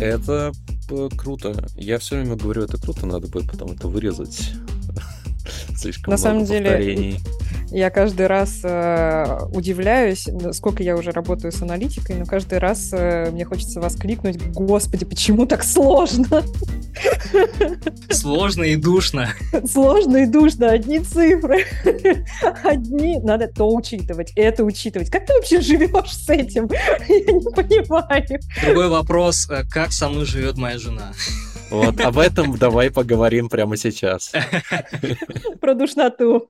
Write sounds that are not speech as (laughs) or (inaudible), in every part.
Это круто. Я все время говорю, это круто, надо будет потом это вырезать. (laughs) Слишком На много самом деле. Я каждый раз э, удивляюсь, сколько я уже работаю с аналитикой, но каждый раз э, мне хочется воскликнуть, господи, почему так сложно? Сложно и душно. Сложно и душно, одни цифры, одни, надо то учитывать, это учитывать. Как ты вообще живешь с этим? Я не понимаю. Другой вопрос, э, как со мной живет моя жена? Вот об этом давай поговорим прямо сейчас. Про душноту.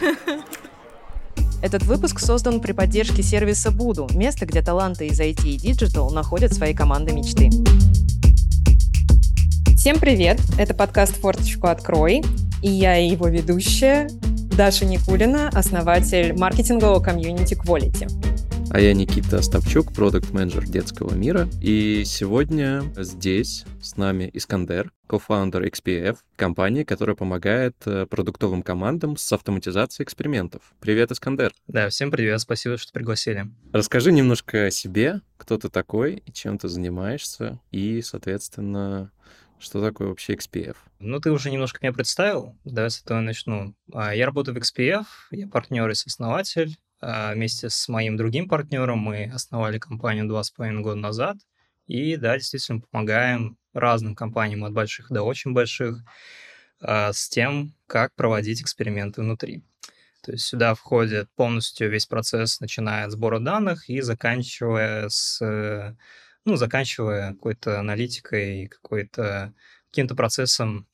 (laughs) Этот выпуск создан при поддержке сервиса Буду, место, где таланты из IT и Digital находят свои команды мечты. Всем привет! Это подкаст «Форточку открой», и я его ведущая Даша Никулина, основатель маркетингового комьюнити Quality. А я Никита Остапчук, продукт-менеджер детского мира. И сегодня здесь с нами Искандер, кофаундер XPF, компании, которая помогает э, продуктовым командам с автоматизацией экспериментов. Привет, Искандер. Да, всем привет, спасибо, что пригласили. Расскажи немножко о себе, кто ты такой чем ты занимаешься, и, соответственно, что такое вообще XPF? Ну, ты уже немножко меня представил, давай с этого начну. А, я работаю в XPF, я партнер и сооснователь. А, вместе с моим другим партнером мы основали компанию два с половиной года назад. И да, действительно помогаем разным компаниям от больших до очень больших а, с тем, как проводить эксперименты внутри. То есть сюда входит полностью весь процесс, начиная от сбора данных и заканчивая с ну, заканчивая какой-то аналитикой, какой-то каким-то процессом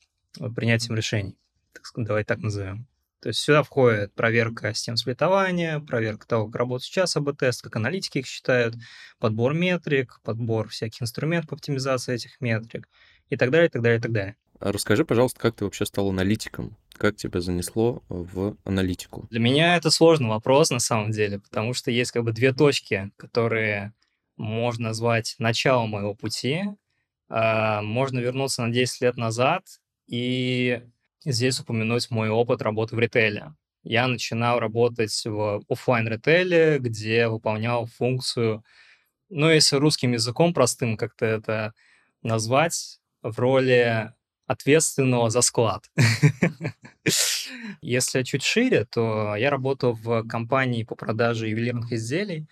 принятием решений, так давай так назовем. То есть сюда входит проверка систем сплитования, проверка того, как работает сейчас АБ-тест, как аналитики их считают, подбор метрик, подбор всяких инструментов оптимизации этих метрик и так далее, и так далее, и так далее. А расскажи, пожалуйста, как ты вообще стал аналитиком? Как тебя занесло в аналитику? Для меня это сложный вопрос на самом деле, потому что есть как бы две точки, которые можно назвать началом моего пути. А, можно вернуться на 10 лет назад и здесь упомянуть мой опыт работы в ритейле. Я начинал работать в офлайн ритейле где выполнял функцию, ну, если русским языком простым как-то это назвать, в роли ответственного за склад. (laughs) Если чуть шире, то я работал в компании по продаже ювелирных изделий,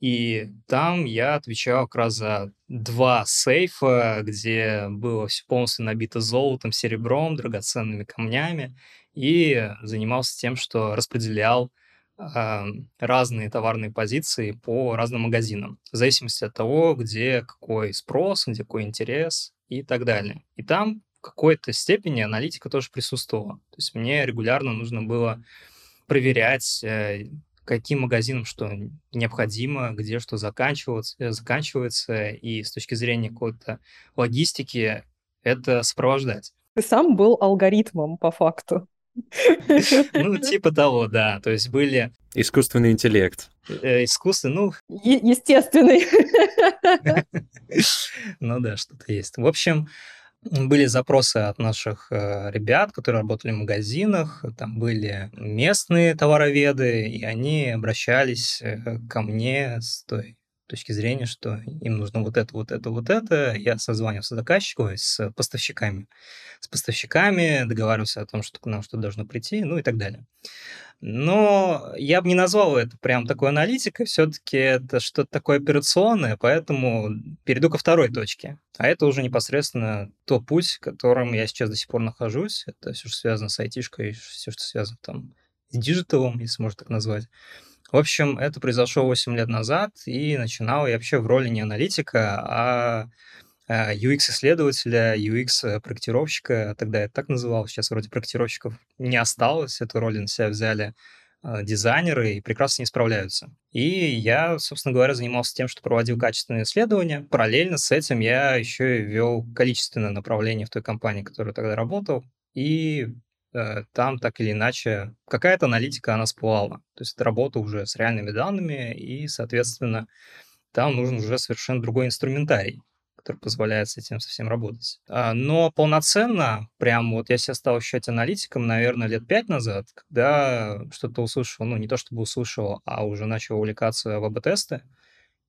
и там я отвечал как раз за два сейфа, где было все полностью набито золотом, серебром, драгоценными камнями, и занимался тем, что распределял э, разные товарные позиции по разным магазинам, в зависимости от того, где какой спрос, где какой интерес и так далее. И там в какой-то степени аналитика тоже присутствовала. То есть мне регулярно нужно было проверять э, каким магазинам что необходимо, где что заканчивается, э, заканчивается, и с точки зрения какой-то логистики это сопровождать. Ты сам был алгоритмом по факту. (laughs) Ну, (laughs) типа того, да. То есть были... Искусственный интеллект. Э, искусственный, ну... Е- естественный. (laughs) Ну да, что-то есть. В общем, были запросы от наших э, ребят, которые работали в магазинах, там были местные товароведы, и они обращались э, ко мне с той точки зрения, что им нужно вот это, вот это, вот это. Я созванивался с заказчиком, с поставщиками. С поставщиками договаривался о том, что к нам что должно прийти, ну и так далее. Но я бы не назвал это прям такой аналитикой, все-таки это что-то такое операционное, поэтому перейду ко второй точке. А это уже непосредственно тот путь, в котором я сейчас до сих пор нахожусь. Это все, что связано с айтишкой, все, что связано там с диджиталом, если можно так назвать. В общем, это произошло 8 лет назад, и начинал я вообще в роли не аналитика, а UX-исследователя, UX-проектировщика, тогда я так называл, сейчас вроде проектировщиков не осталось, эту роль на себя взяли а, дизайнеры и прекрасно не справляются. И я, собственно говоря, занимался тем, что проводил качественные исследования. Параллельно с этим я еще и вел количественное направление в той компании, в которой тогда работал. И э, там так или иначе какая-то аналитика, она всплывала. То есть это работа уже с реальными данными, и, соответственно, там нужен уже совершенно другой инструментарий который позволяет с этим совсем работать. А, но полноценно, прям вот я себя стал ощущать аналитиком, наверное, лет пять назад, когда что-то услышал, ну, не то чтобы услышал, а уже начал увлекаться в АБ-тесты,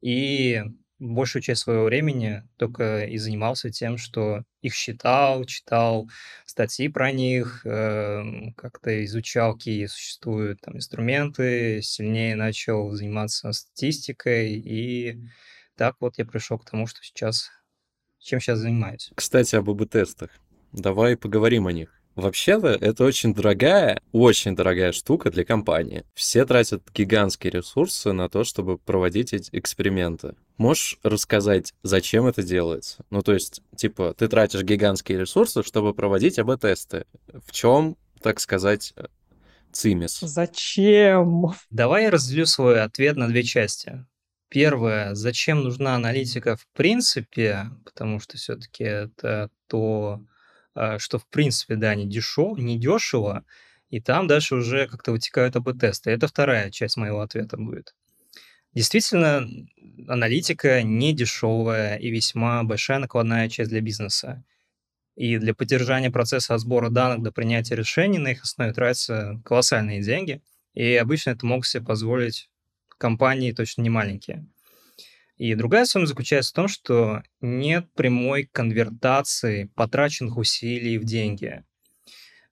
и большую часть своего времени только и занимался тем, что их считал, читал статьи про них, э, как-то изучал, какие существуют там инструменты, сильнее начал заниматься статистикой, и так вот я пришел к тому, что сейчас, чем сейчас занимаюсь. Кстати, об АБ-тестах. Давай поговорим о них. Вообще-то это очень дорогая, очень дорогая штука для компании. Все тратят гигантские ресурсы на то, чтобы проводить эти эксперименты. Можешь рассказать, зачем это делается? Ну, то есть, типа, ты тратишь гигантские ресурсы, чтобы проводить АБ-тесты. В чем, так сказать, цимис? Зачем? Давай я разделю свой ответ на две части. Первое, зачем нужна аналитика в принципе, потому что все-таки это то, а, что в принципе, да, не, дешев, не дешево, и там дальше уже как-то вытекают АБ-тесты. Это вторая часть моего ответа будет. Действительно, аналитика не дешевая и весьма большая накладная часть для бизнеса. И для поддержания процесса сбора данных до принятия решений на их основе тратятся колоссальные деньги. И обычно это могут себе позволить компании точно не маленькие. И другая сумма заключается в том, что нет прямой конвертации потраченных усилий в деньги.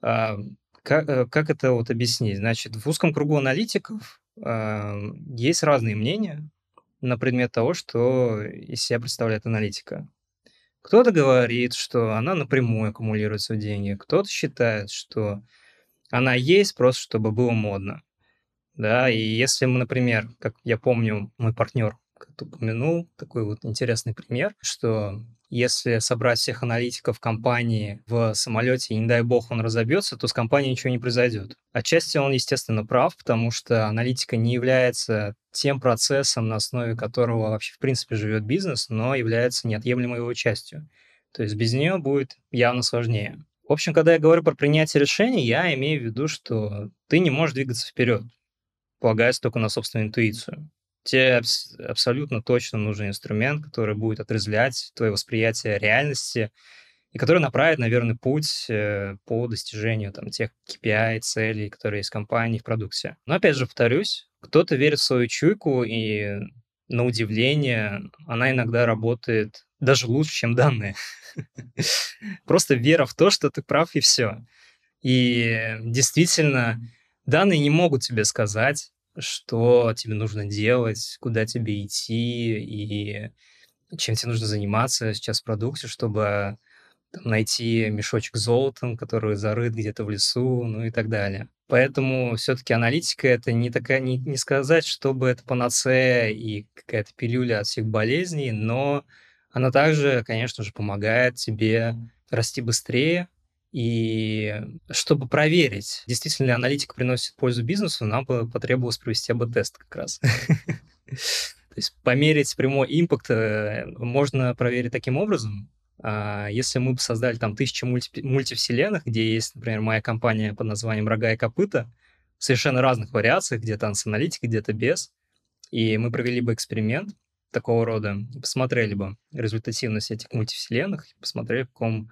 А, как, э, как это вот объяснить? Значит, в узком кругу аналитиков а, есть разные мнения на предмет того, что из себя представляет аналитика. Кто-то говорит, что она напрямую аккумулируется в деньги, кто-то считает, что она есть просто, чтобы было модно. Да, и если мы, например, как я помню, мой партнер упомянул, такой вот интересный пример, что если собрать всех аналитиков компании в самолете, и не дай бог он разобьется, то с компанией ничего не произойдет. Отчасти он, естественно, прав, потому что аналитика не является тем процессом, на основе которого вообще в принципе живет бизнес, но является неотъемлемой его частью. То есть без нее будет явно сложнее. В общем, когда я говорю про принятие решений, я имею в виду, что ты не можешь двигаться вперед, полагаясь только на собственную интуицию тебе абсолютно точно нужен инструмент, который будет отрезвлять твое восприятие реальности и который направит на верный путь э, по достижению там, тех KPI, целей, которые есть в компании, в продукте. Но опять же, повторюсь, кто-то верит в свою чуйку, и на удивление она иногда работает даже лучше, чем данные. (laughs) Просто вера в то, что ты прав, и все. И действительно, данные не могут тебе сказать, что тебе нужно делать, куда тебе идти и чем тебе нужно заниматься сейчас в продукте, чтобы там, найти мешочек с золотом, который зарыт где-то в лесу, ну и так далее. Поэтому все-таки аналитика это не такая, не, не сказать, чтобы это панацея и какая-то пилюля от всех болезней, но она также, конечно же, помогает тебе расти быстрее, и чтобы проверить, действительно ли аналитика приносит пользу бизнесу, нам потребовалось провести АБ-тест как раз. (laughs) То есть померить прямой импакт э, можно проверить таким образом. А, если мы бы создали там тысячи мульти мультивселенных, где есть, например, моя компания под названием «Рога и копыта», в совершенно разных вариациях, где-то с аналитикой, где-то без, и мы провели бы эксперимент такого рода, посмотрели бы результативность этих мультивселенных, посмотрели, в каком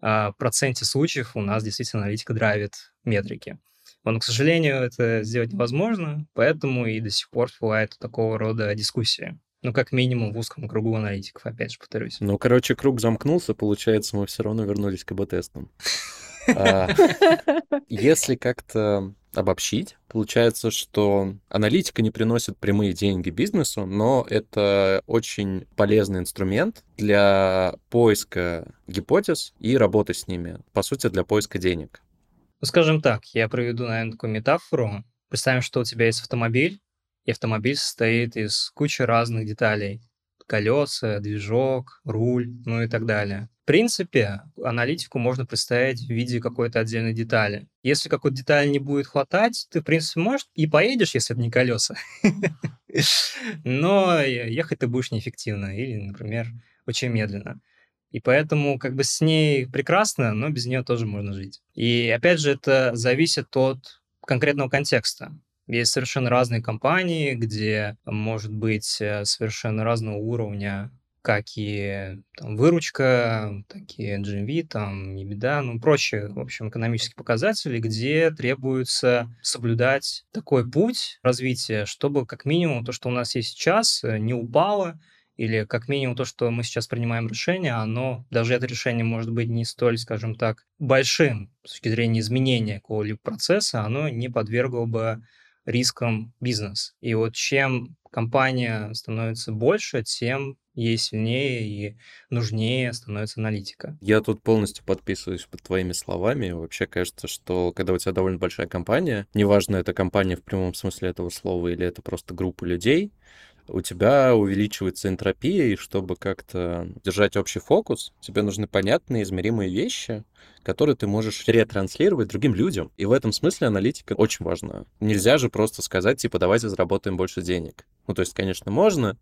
проценте случаев у нас действительно аналитика драйвит метрики. Но, к сожалению, это сделать невозможно, поэтому и до сих пор бывает такого рода дискуссии. Ну, как минимум в узком кругу аналитиков, опять же, повторюсь. Ну, короче, круг замкнулся, получается, мы все равно вернулись к АБ-тестам. А, если как-то обобщить, получается, что аналитика не приносит прямые деньги бизнесу, но это очень полезный инструмент для поиска гипотез и работы с ними. По сути, для поиска денег. Ну, скажем так, я проведу, наверное, такую метафору. Представим, что у тебя есть автомобиль, и автомобиль состоит из кучи разных деталей. Колеса, движок, руль, ну и так далее принципе, аналитику можно представить в виде какой-то отдельной детали. Если какой-то детали не будет хватать, ты, в принципе, можешь и поедешь, если это не колеса. (laughs) Но ехать ты будешь неэффективно или, например, очень медленно. И поэтому как бы с ней прекрасно, но без нее тоже можно жить. И опять же, это зависит от конкретного контекста. Есть совершенно разные компании, где может быть э, совершенно разного уровня как и там, выручка, так и GMV, там, EBITDA, ну, прочие, в общем, экономические показатели, где требуется соблюдать такой путь развития, чтобы как минимум то, что у нас есть сейчас, э, не упало, или как минимум то, что мы сейчас принимаем решение, оно, даже это решение может быть не столь, скажем так, большим с точки зрения изменения какого-либо процесса, оно не подвергло бы рискам бизнес. И вот чем компания становится больше, тем ей сильнее и нужнее становится аналитика. Я тут полностью подписываюсь под твоими словами. Вообще кажется, что когда у тебя довольно большая компания, неважно, это компания в прямом смысле этого слова или это просто группа людей, у тебя увеличивается энтропия, и чтобы как-то держать общий фокус, тебе нужны понятные, измеримые вещи, которые ты можешь ретранслировать другим людям. И в этом смысле аналитика очень важна. Нельзя же просто сказать, типа, давайте заработаем больше денег. Ну, то есть, конечно, можно,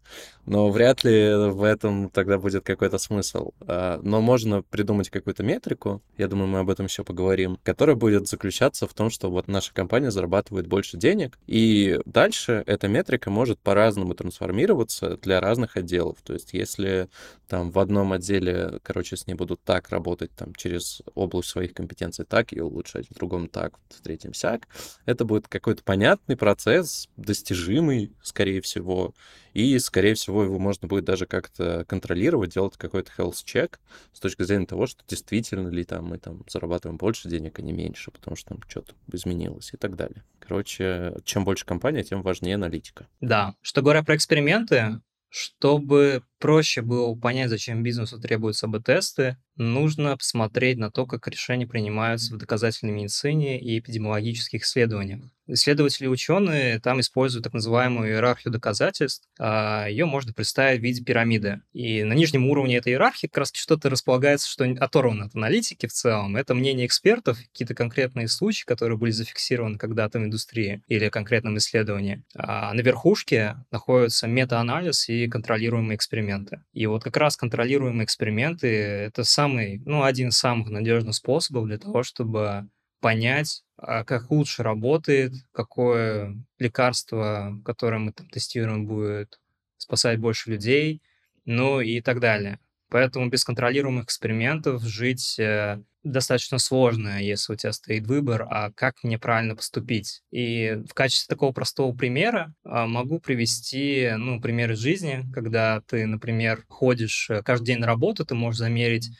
но вряд ли в этом тогда будет какой-то смысл. А, но можно придумать какую-то метрику, я думаю, мы об этом еще поговорим, которая будет заключаться в том, что вот наша компания зарабатывает больше денег, и дальше эта метрика может по-разному трансформироваться для разных отделов. То есть, если там в одном отделе, короче, с ней будут так работать там через область своих компетенций так и улучшать, в другом так, в третьем сяк, это будет какой-то понятный процесс, достижимый, скорее всего, и, скорее всего, его можно будет даже как-то контролировать, делать какой-то health check с точки зрения того, что действительно ли там мы там зарабатываем больше денег, а не меньше, потому что там что-то изменилось и так далее. Короче, чем больше компания, тем важнее аналитика. Да. Что говоря про эксперименты, чтобы проще было понять, зачем бизнесу требуются АБ-тесты, нужно посмотреть на то, как решения принимаются в доказательной медицине и эпидемиологических исследованиях. Исследователи и ученые там используют так называемую иерархию доказательств. А ее можно представить в виде пирамиды. И на нижнем уровне этой иерархии как раз что-то располагается, что оторвано от аналитики в целом. Это мнение экспертов, какие-то конкретные случаи, которые были зафиксированы когда-то в индустрии или конкретном исследовании. А на верхушке находится мета-анализ и контролируемые эксперименты. И вот как раз контролируемые эксперименты — это самый, ну, один из самых надежных способов для того, чтобы понять, а как лучше работает, какое лекарство, которое мы там тестируем, будет спасать больше людей, ну и так далее. Поэтому без контролируемых экспериментов жить э, достаточно сложно, если у тебя стоит выбор, а как мне правильно поступить. И в качестве такого простого примера э, могу привести, ну, пример из жизни, когда ты, например, ходишь э, каждый день на работу, ты можешь замерить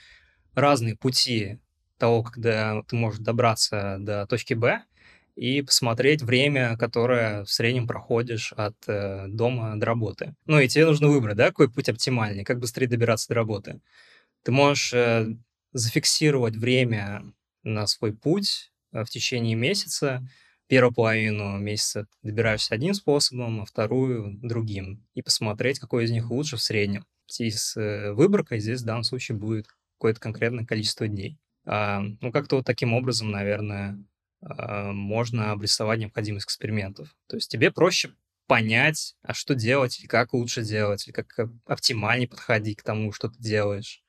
разные пути того, когда ты можешь добраться до точки Б, и посмотреть время, которое в среднем проходишь от э, дома до работы. Ну и тебе нужно выбрать, да, какой путь оптимальный, как быстрее добираться до работы. Ты можешь э, зафиксировать время на свой путь э, в течение месяца. Первую половину месяца добираешься одним способом, а вторую — другим. И посмотреть, какой из них лучше в среднем. И с э, выборкой здесь в данном случае будет какое-то конкретное количество дней. А, ну, как-то вот таким образом, наверное, можно обрисовать необходимость экспериментов. То есть тебе проще понять, а что делать, или как лучше делать, или как оптимальнее подходить к тому, что ты делаешь.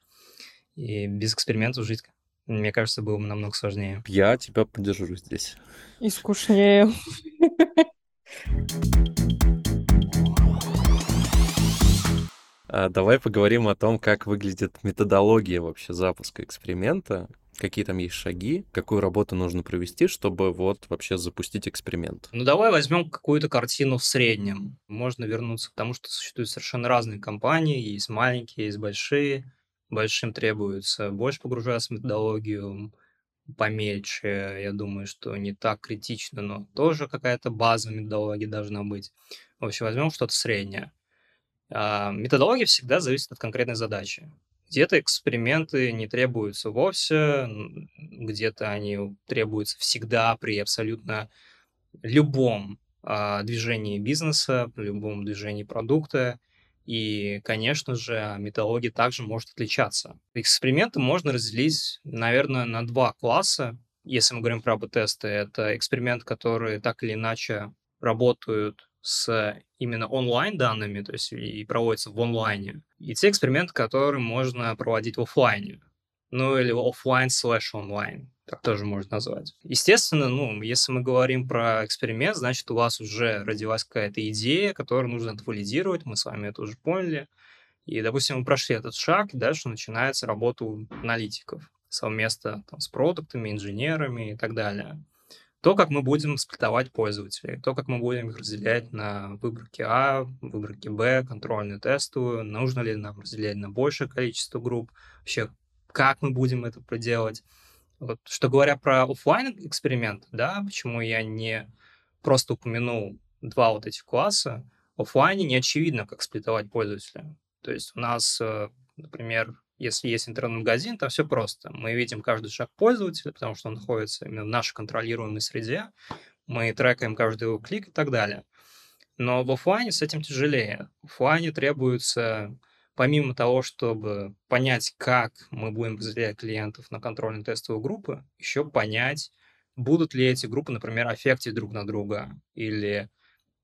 И без экспериментов жить, мне кажется, было бы намного сложнее. Я тебя поддержу здесь. И скучнее. А, давай поговорим о том, как выглядит методология вообще запуска эксперимента, какие там есть шаги, какую работу нужно провести, чтобы вот вообще запустить эксперимент. Ну давай возьмем какую-то картину в среднем. Можно вернуться к тому, что существуют совершенно разные компании, есть маленькие, есть большие. Большим требуется больше погружаться в методологию, помельче, я думаю, что не так критично, но тоже какая-то база методологии должна быть. В общем, возьмем что-то среднее. А, методология всегда зависит от конкретной задачи. Где-то эксперименты не требуются вовсе, где-то они требуются всегда при абсолютно любом а, движении бизнеса, при любом движении продукта. И, конечно же, методология также может отличаться. Эксперименты можно разделить, наверное, на два класса. Если мы говорим про АБ-тесты, это эксперименты, которые так или иначе работают с именно онлайн данными, то есть и проводятся в онлайне, и те эксперименты, которые можно проводить в офлайне, ну или офлайн слэш онлайн, так тоже можно назвать. Естественно, ну, если мы говорим про эксперимент, значит, у вас уже родилась какая-то идея, которую нужно валидировать, мы с вами это уже поняли, И, допустим, мы прошли этот шаг, и дальше начинается работа аналитиков совместно там, с продуктами, инженерами и так далее. То, как мы будем сплитовать пользователей, то, как мы будем их разделять на выборки А, выборки Б, контрольную, тестовую, нужно ли нам разделять на большее количество групп, вообще, как мы будем это проделать. Вот, что говоря про офлайн эксперимент, да, почему я не просто упомянул два вот этих класса, в офлайне не очевидно, как сплитовать пользователя. То есть у нас, э, например, если есть интернет-магазин, то все просто. Мы видим каждый шаг пользователя, потому что он находится именно в нашей контролируемой среде. Мы трекаем каждый его клик и так далее. Но в офлайне с этим тяжелее. В офлайне требуется, помимо того, чтобы понять, как мы будем разделять клиентов на контрольно-тестовые группы, еще понять, будут ли эти группы, например, аффектить друг на друга, или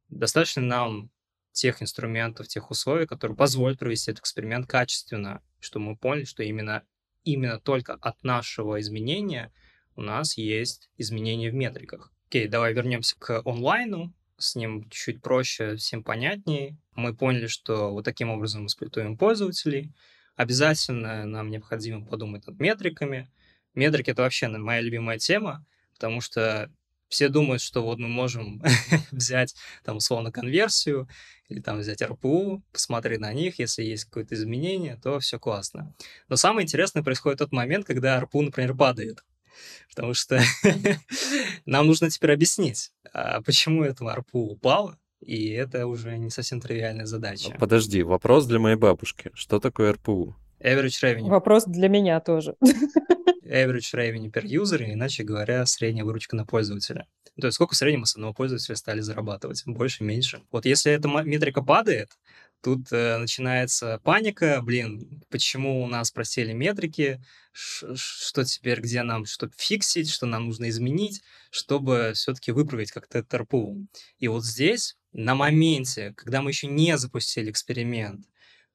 достаточно нам тех инструментов, тех условий, которые позволят провести этот эксперимент качественно, что мы поняли, что именно, именно только от нашего изменения у нас есть изменения в метриках. Окей, давай вернемся к онлайну, с ним чуть проще, всем понятнее. Мы поняли, что вот таким образом мы сплитуем пользователей. Обязательно нам необходимо подумать над метриками. Метрики — это вообще моя любимая тема, потому что все думают, что вот мы можем (laughs) взять там условно конверсию или там взять РПУ, посмотреть на них, если есть какое-то изменение, то все классно. Но самое интересное происходит тот момент, когда РПУ, например, падает. Потому что (laughs) нам нужно теперь объяснить, а почему это РПУ упало, и это уже не совсем тривиальная задача. Подожди, вопрос для моей бабушки. Что такое РПУ? Average revenue. Вопрос для меня тоже. (laughs) Average revenue per user, иначе говоря, средняя выручка на пользователя. То есть сколько в среднем с одного пользователя стали зарабатывать? Больше, меньше? Вот если эта метрика падает, тут э, начинается паника, блин, почему у нас просели метрики, что теперь, где нам что фиксить, что нам нужно изменить, чтобы все-таки выправить как-то этот РПУ. И вот здесь, на моменте, когда мы еще не запустили эксперимент,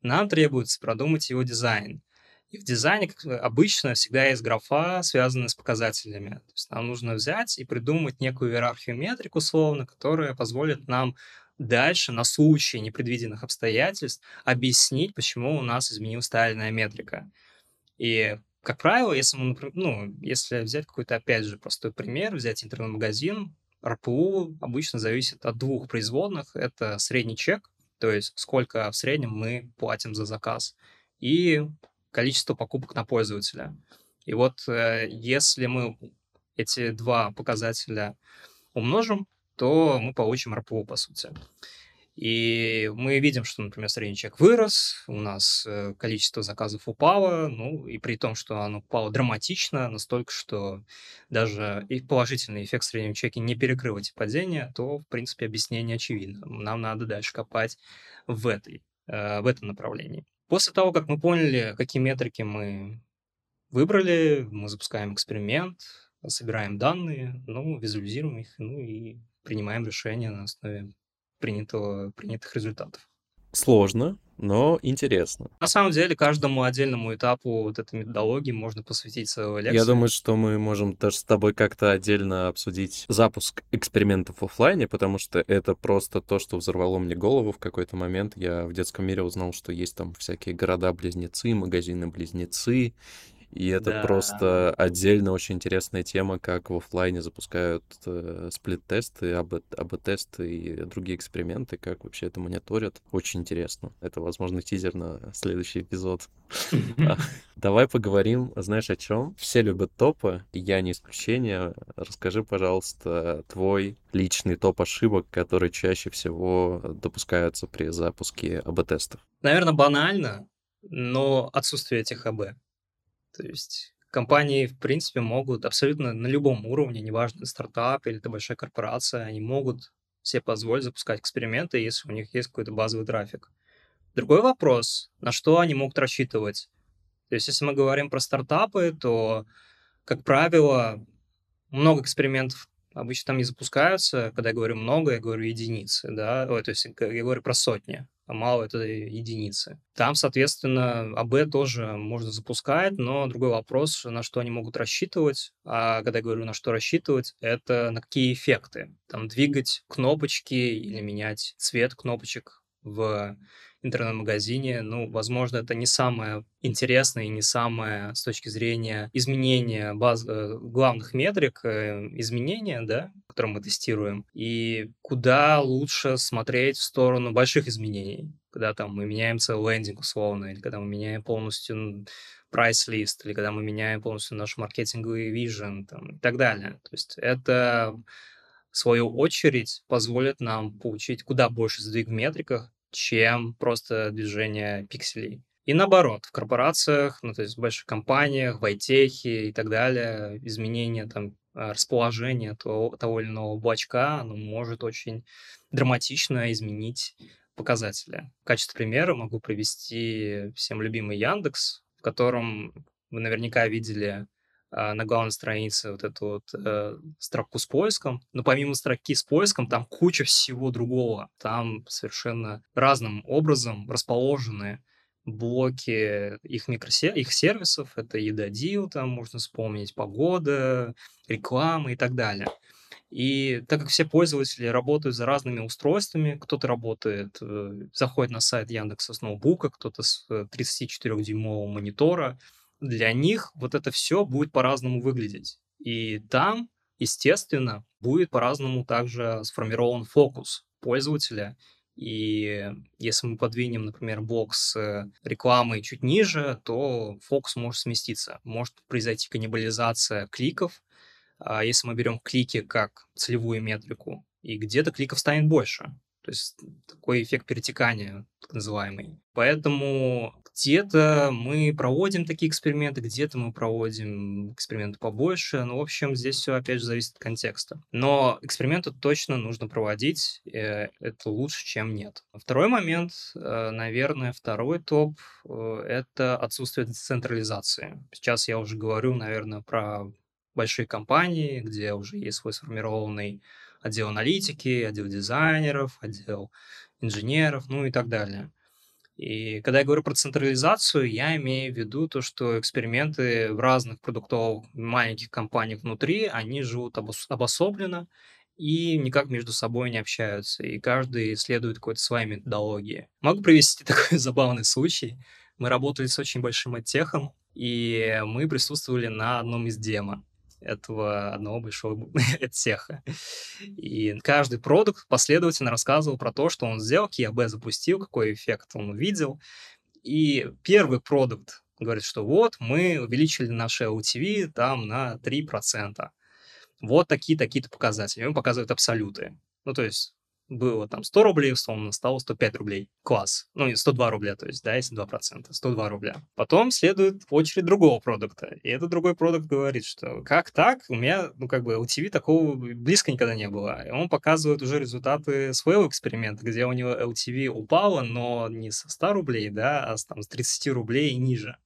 нам требуется продумать его дизайн. И в дизайне, как обычно, всегда есть графа, связанная с показателями. То есть нам нужно взять и придумать некую иерархию метрик, условно, которая позволит нам дальше, на случай непредвиденных обстоятельств, объяснить, почему у нас изменилась тайная метрика. И, как правило, если мы, ну, если взять какой-то, опять же, простой пример, взять интернет-магазин, РПУ обычно зависит от двух производных. Это средний чек, то есть сколько в среднем мы платим за заказ, и количество покупок на пользователя. И вот э, если мы эти два показателя умножим, то мы получим РПУ, по сути. И мы видим, что, например, средний чек вырос, у нас э, количество заказов упало, ну, и при том, что оно упало драматично, настолько, что даже и положительный эффект среднего чеке не перекрыл эти падения, то, в принципе, объяснение очевидно. Нам надо дальше копать в, этой, э, в этом направлении. После того, как мы поняли, какие метрики мы выбрали, мы запускаем эксперимент, собираем данные, ну, визуализируем их, ну и принимаем решения на основе принятого, принятых результатов. Сложно, но интересно. На самом деле, каждому отдельному этапу вот этой методологии можно посвятить свою лекцию. Я думаю, что мы можем даже с тобой как-то отдельно обсудить запуск экспериментов в офлайне, потому что это просто то, что взорвало мне голову в какой-то момент. Я в детском мире узнал, что есть там всякие города-близнецы, магазины-близнецы, и это да. просто отдельно очень интересная тема, как в офлайне запускают э, сплит-тесты, АБ-тесты и другие эксперименты, как вообще это мониторят. Очень интересно. Это, возможно, тизер на следующий эпизод. (laughs) Давай поговорим, знаешь, о чем? Все любят топы, я не исключение. Расскажи, пожалуйста, твой личный топ ошибок, которые чаще всего допускаются при запуске АБ-тестов. Наверное, банально, но отсутствие этих АБ. То есть компании, в принципе, могут абсолютно на любом уровне, неважно, стартап или это большая корпорация, они могут себе позволить запускать эксперименты, если у них есть какой-то базовый трафик. Другой вопрос, на что они могут рассчитывать. То есть, если мы говорим про стартапы, то, как правило, много экспериментов обычно там не запускаются. Когда я говорю много, я говорю единицы, да, Ой, то есть я говорю про сотни мало это единицы. Там, соответственно, АБ тоже можно запускать, но другой вопрос, на что они могут рассчитывать. А когда я говорю, на что рассчитывать, это на какие эффекты. Там двигать кнопочки или менять цвет кнопочек в интернет-магазине, ну, возможно, это не самое интересное и не самое с точки зрения изменения баз, э, главных метрик, э, изменения, да, которые мы тестируем, и куда лучше смотреть в сторону больших изменений, когда там мы меняем целый лендинг условно, или когда мы меняем полностью прайс-лист, или когда мы меняем полностью наш маркетинговый вижен и так далее. То есть это в свою очередь позволит нам получить куда больше сдвиг в метриках, чем просто движение пикселей. И наоборот, в корпорациях, ну, то есть в больших компаниях, в айтехе и так далее, изменение там а, расположения того, того или иного блочка, оно может очень драматично изменить показатели. В качестве примера могу привести всем любимый Яндекс, в котором вы наверняка видели а, на главной странице вот эту вот э, строку с поиском. Но помимо строки с поиском, там куча всего другого. Там совершенно разным образом расположены блоки их микросер... их сервисов. Это едодил, там можно вспомнить, погода, реклама и так далее. И так как все пользователи работают за разными устройствами, кто-то работает, э, заходит на сайт Яндекса с ноутбука, кто-то с 34-дюймового э, монитора, для них вот это все будет по-разному выглядеть. И там, естественно, будет по-разному также сформирован фокус пользователя. И если мы подвинем, например, блок с рекламой чуть ниже, то фокус может сместиться. Может произойти каннибализация кликов. А если мы берем клики как целевую метрику, и где-то кликов станет больше. То есть такой эффект перетекания, так называемый. Поэтому где-то мы проводим такие эксперименты, где-то мы проводим эксперименты побольше. Ну, в общем, здесь все, опять же, зависит от контекста. Но эксперименты точно нужно проводить. Э, это лучше, чем нет. Второй момент, э, наверное, второй топ э, — это отсутствие децентрализации. Сейчас я уже говорю, наверное, про большие компании, где уже есть свой сформированный отдел аналитики, отдел дизайнеров, отдел инженеров, ну и так далее. И когда я говорю про централизацию, я имею в виду то, что эксперименты в разных продуктовых маленьких компаниях внутри, они живут обособленно и никак между собой не общаются, и каждый следует какой-то своей методологии. Могу привести (laughs) такой забавный случай. Мы работали с очень большим оттехом, и мы присутствовали на одном из демо этого одного большого цеха. (laughs) И каждый продукт последовательно рассказывал про то, что он сделал, какие АБ запустил, какой эффект он увидел. И первый продукт говорит, что вот мы увеличили наше LTV там на 3%. Вот такие-такие-то показатели. Он показывает абсолюты. Ну, то есть было там 100 рублей, условно, стало 105 рублей. Класс. Ну, 102 рубля, то есть, да, если 2%, 102 рубля. Потом следует очередь другого продукта. И этот другой продукт говорит, что как так? У меня, ну, как бы, ТВ такого близко никогда не было. И он показывает уже результаты своего эксперимента, где у него LTV упало, но не со 100 рублей, да, а там, с 30 рублей и ниже.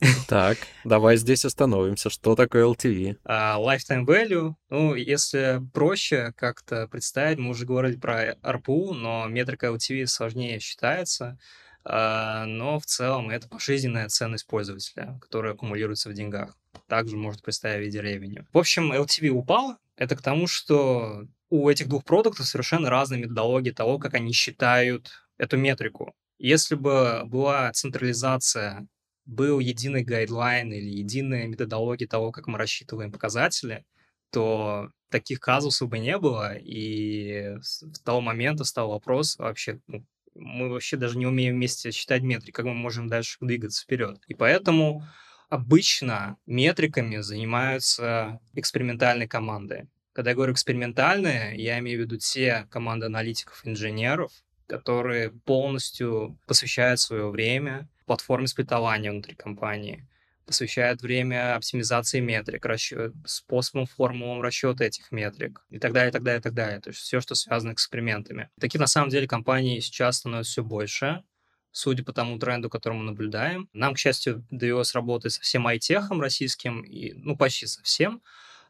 (laughs) Так, давай здесь остановимся. Что такое LTV? Uh, lifetime value, ну, если проще как-то представить, мы уже говорили про ARPU, но метрика LTV сложнее считается, uh, но в целом это пожизненная ценность пользователя, которая аккумулируется в деньгах. Также можно представить в виде ревеню. В общем, LTV упал. Это к тому, что у этих двух продуктов совершенно разные методологии того, как они считают эту метрику. Если бы была централизация был единый гайдлайн или единая методология того, как мы рассчитываем показатели, то таких казусов бы не было, и с того момента стал вопрос вообще, ну, мы вообще даже не умеем вместе считать метрики, как мы можем дальше двигаться вперед. И поэтому обычно метриками занимаются экспериментальные команды. Когда я говорю экспериментальные, я имею в виду те команды аналитиков, инженеров, которые полностью посвящают свое время платформе сплитования внутри компании, посвящает время оптимизации метрик, расчет, способом, формулам расчета этих метрик и так далее, и так далее, и так далее. То есть все, что связано с экспериментами. Таких, на самом деле, компаний сейчас становится все больше, судя по тому тренду, который мы наблюдаем. Нам, к счастью, довелось работать со всем айтехом российским, и, ну, почти со всем,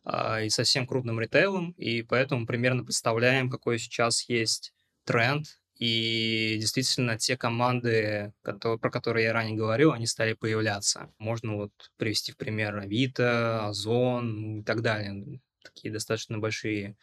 а, и со всем крупным ритейлом, и поэтому примерно представляем, какой сейчас есть тренд и действительно, те команды, которые, про которые я ранее говорил, они стали появляться. Можно вот привести в пример Авито, Озон и так далее. Такие достаточно большие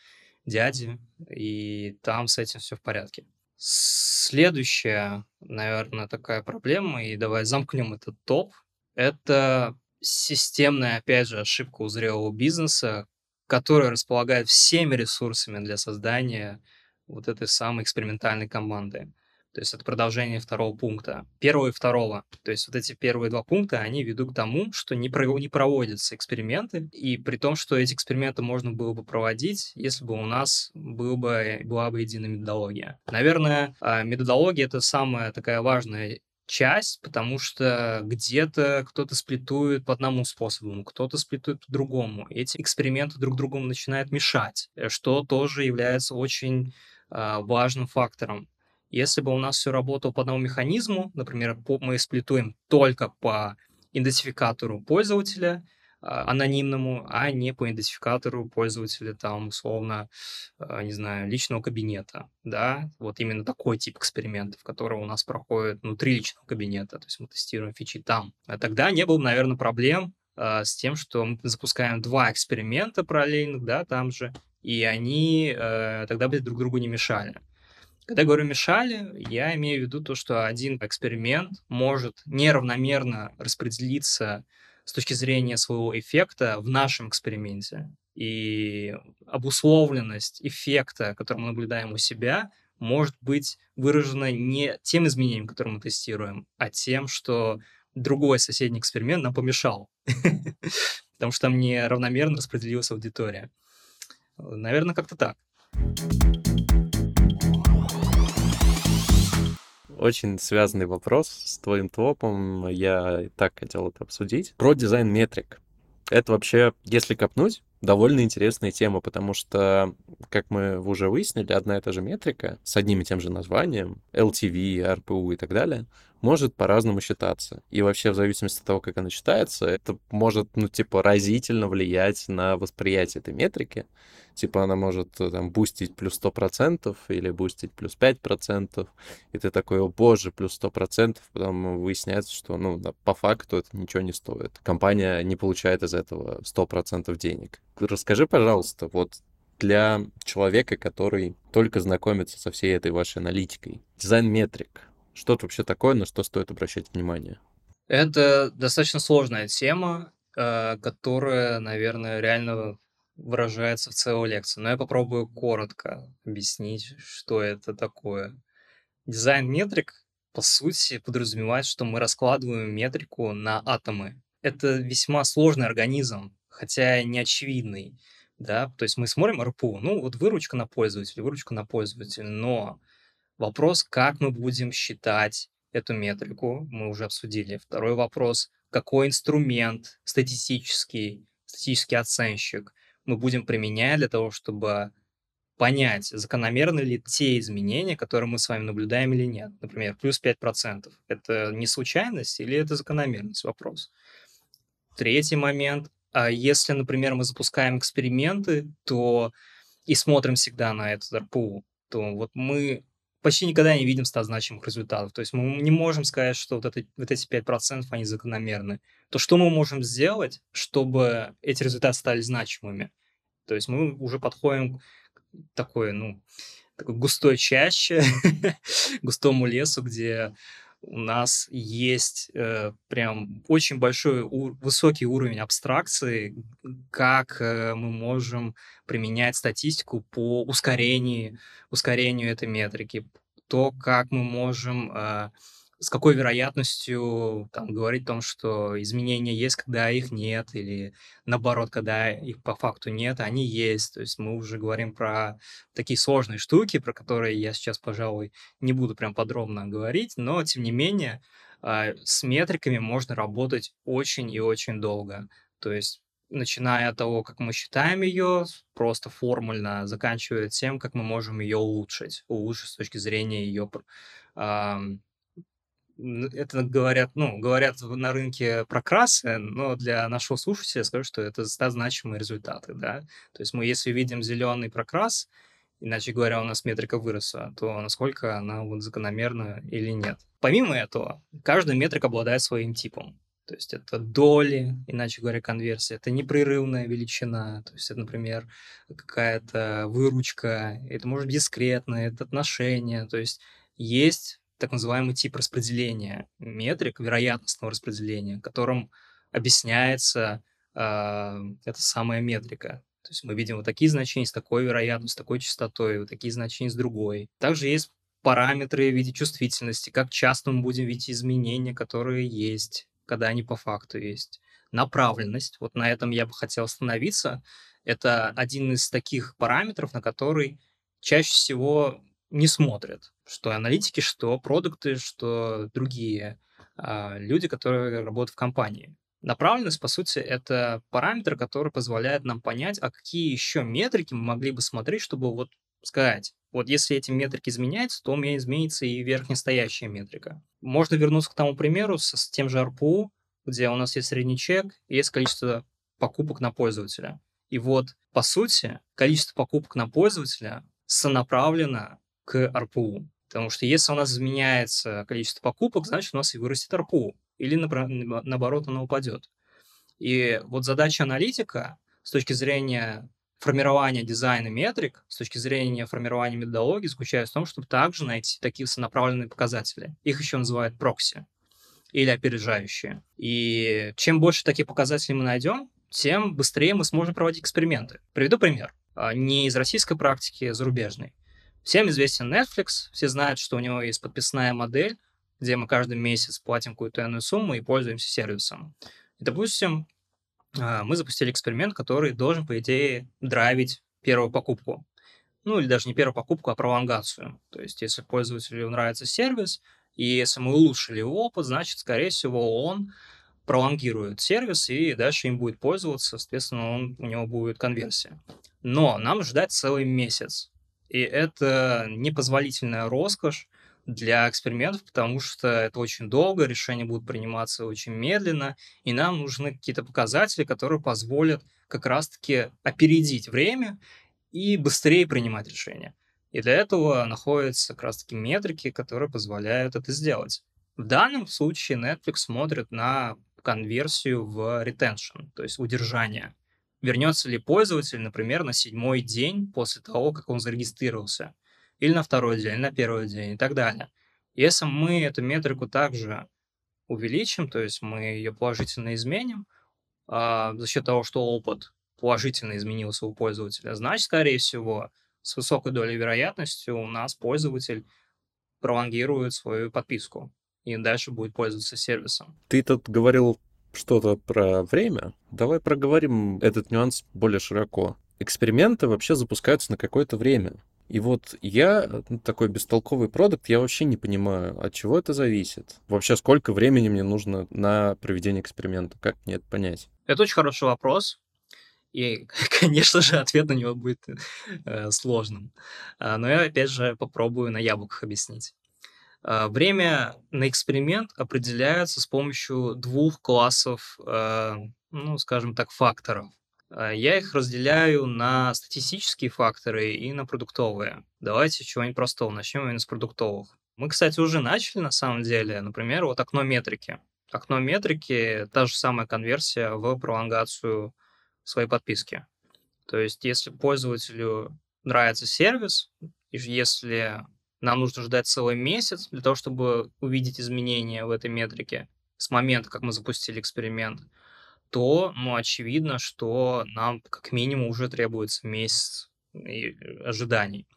дяди, и там с этим все в порядке. Следующая, наверное, такая проблема, и давай замкнем этот топ, это системная, опять же, ошибка у зрелого бизнеса, который располагает всеми ресурсами для создания вот этой самой экспериментальной команды. То есть это продолжение второго пункта. Первого и второго. То есть вот эти первые два пункта, они ведут к тому, что не, про, не проводятся эксперименты, и при том, что эти эксперименты можно было бы проводить, если бы у нас был бы, была бы единая методология. Наверное, а, методология — это самая такая важная часть, потому что где-то кто-то сплитует по одному способу, кто-то сплитует по другому. Эти эксперименты друг другу начинают мешать, э, что тоже является очень важным фактором. Если бы у нас все работало по одному механизму, например, мы сплитуем только по идентификатору пользователя, а, анонимному, а не по идентификатору пользователя, там, условно, а, не знаю, личного кабинета, да, вот именно такой тип экспериментов, который у нас проходит внутри личного кабинета, то есть мы тестируем фичи там. А тогда не было, наверное, проблем с тем, что мы запускаем два эксперимента параллельных, да, там же, и они э, тогда бы друг другу не мешали. Когда я говорю мешали, я имею в виду то, что один эксперимент может неравномерно распределиться с точки зрения своего эффекта в нашем эксперименте. И обусловленность эффекта, который мы наблюдаем у себя, может быть выражена не тем изменением, которое мы тестируем, а тем, что другой соседний эксперимент нам помешал. (laughs) Потому что там неравномерно распределилась аудитория. Наверное, как-то так. Очень связанный вопрос с твоим топом. Я и так хотел это обсудить. Про дизайн метрик. Это вообще, если копнуть, довольно интересная тема, потому что, как мы уже выяснили, одна и та же метрика с одним и тем же названием, LTV, RPU и так далее, может по-разному считаться. И вообще, в зависимости от того, как она считается, это может, ну, типа, разительно влиять на восприятие этой метрики. Типа, она может, э, там, бустить плюс 100% или бустить плюс 5%, и ты такой, о боже, плюс 100%, потом выясняется, что, ну, по факту это ничего не стоит. Компания не получает из этого 100% денег. Расскажи, пожалуйста, вот для человека, который только знакомится со всей этой вашей аналитикой, дизайн метрик, что это вообще такое, на что стоит обращать внимание? Это достаточно сложная тема, э, которая, наверное, реально выражается в целой лекции. Но я попробую коротко объяснить, что это такое. Дизайн метрик, по сути, подразумевает, что мы раскладываем метрику на атомы. Это весьма сложный организм, хотя не очевидный. Да? То есть мы смотрим РПУ, ну вот выручка на пользователя, выручка на пользователя, но Вопрос, как мы будем считать эту метрику, мы уже обсудили. Второй вопрос, какой инструмент статистический, статистический оценщик мы будем применять для того, чтобы понять, закономерны ли те изменения, которые мы с вами наблюдаем или нет. Например, плюс 5%. Это не случайность или это закономерность? Вопрос. Третий момент. А если, например, мы запускаем эксперименты, то и смотрим всегда на этот РПУ, то вот мы почти никогда не видим 100 значимых результатов. То есть мы не можем сказать, что вот, это, вот эти 5% они закономерны. То что мы можем сделать, чтобы эти результаты стали значимыми? То есть мы уже подходим к такой, ну, такой густой чаще, (laughs) густому лесу, где у нас есть э, прям очень большой, у, высокий уровень абстракции, как э, мы можем применять статистику по ускорению, ускорению этой метрики, то, как мы можем э, с какой вероятностью там, говорить о том, что изменения есть, когда их нет, или наоборот, когда их по факту нет, они есть. То есть мы уже говорим про такие сложные штуки, про которые я сейчас, пожалуй, не буду прям подробно говорить, но тем не менее а, с метриками можно работать очень и очень долго. То есть начиная от того, как мы считаем ее, просто формульно, заканчивая тем, как мы можем ее улучшить, улучшить с точки зрения ее это говорят, ну, говорят на рынке про красы, но для нашего слушателя скажу, что это значимые результаты, да. То есть мы, если видим зеленый прокрас, иначе говоря, у нас метрика выросла, то насколько она вот закономерна или нет. Помимо этого, каждая метрика обладает своим типом. То есть это доли, иначе говоря, конверсия. Это непрерывная величина. То есть это, например, какая-то выручка. Это может быть дискретное, это отношение. То есть есть так называемый тип распределения метрик, вероятностного распределения, которым объясняется э, эта самая метрика. То есть мы видим вот такие значения с такой вероятностью, с такой частотой, вот такие значения с другой. Также есть параметры в виде чувствительности, как часто мы будем видеть изменения, которые есть когда они по факту есть. Направленность, вот на этом я бы хотел остановиться. Это один из таких параметров, на который чаще всего не смотрят. Что аналитики, что продукты, что другие а, люди, которые работают в компании. Направленность, по сути, это параметр, который позволяет нам понять, а какие еще метрики мы могли бы смотреть, чтобы вот сказать, вот если эти метрики изменяются, то у меня изменится и верхнестоящая метрика. Можно вернуться к тому примеру с, с тем же RPU, где у нас есть средний чек и есть количество покупок на пользователя. И вот, по сути, количество покупок на пользователя сонаправлено к RPU. Потому что если у нас изменяется количество покупок, значит, у нас и вырастет RPU. Или, наоборот, оно упадет. И вот задача аналитика с точки зрения формирование дизайна метрик с точки зрения формирования методологии заключается в том, чтобы также найти такие сонаправленные показатели. Их еще называют прокси или опережающие. И чем больше таких показателей мы найдем, тем быстрее мы сможем проводить эксперименты. Приведу пример. А, не из российской практики, а зарубежной. Всем известен Netflix, все знают, что у него есть подписная модель, где мы каждый месяц платим какую-то иную сумму и пользуемся сервисом. И, допустим, а, мы запустили эксперимент, который должен, по идее, драйвить первую покупку. Ну, или даже не первую покупку, а пролонгацию. То есть, если пользователю нравится сервис, и если мы улучшили его опыт, значит, скорее всего, он пролонгирует сервис и дальше им будет пользоваться, соответственно, он, у него будет конверсия. Но нам ждать целый месяц. И это непозволительная роскошь, для экспериментов, потому что это очень долго, решения будут приниматься очень медленно, и нам нужны какие-то показатели, которые позволят как раз-таки опередить время и быстрее принимать решения. И для этого находятся как раз-таки метрики, которые позволяют это сделать. В данном случае Netflix смотрит на конверсию в retention, то есть удержание. Вернется ли пользователь, например, на седьмой день после того, как он зарегистрировался – или на второй день, или на первый день и так далее. Если мы эту метрику также увеличим, то есть мы ее положительно изменим, а, за счет того, что опыт положительно изменился у пользователя, значит, скорее всего, с высокой долей вероятности у нас пользователь пролонгирует свою подписку и дальше будет пользоваться сервисом. Ты тут говорил что-то про время. Давай проговорим этот нюанс более широко. Эксперименты вообще запускаются на какое-то время. И вот я, ну, такой бестолковый продукт, я вообще не понимаю, от чего это зависит. Вообще, сколько времени мне нужно на проведение эксперимента? Как мне это понять? Это очень хороший вопрос. И, (laughs) конечно же, ответ на него будет э, сложным. А, но я, опять же, попробую на яблоках объяснить. А, время на эксперимент определяется с помощью двух классов, э, ну, скажем так, факторов. А, я их разделяю на статистические факторы и на продуктовые. Давайте чего-нибудь простого. Начнем именно с продуктовых. Мы, кстати, уже начали, на самом деле. Например, вот окно метрики. Окно метрики — та же самая конверсия в пролонгацию своей подписки. То есть, если пользователю нравится сервис, если нам нужно ждать целый месяц для того, чтобы увидеть изменения в этой метрике с момента, как мы запустили эксперимент, то, ну, очевидно, что нам как минимум уже требуется месяц э, ожиданий.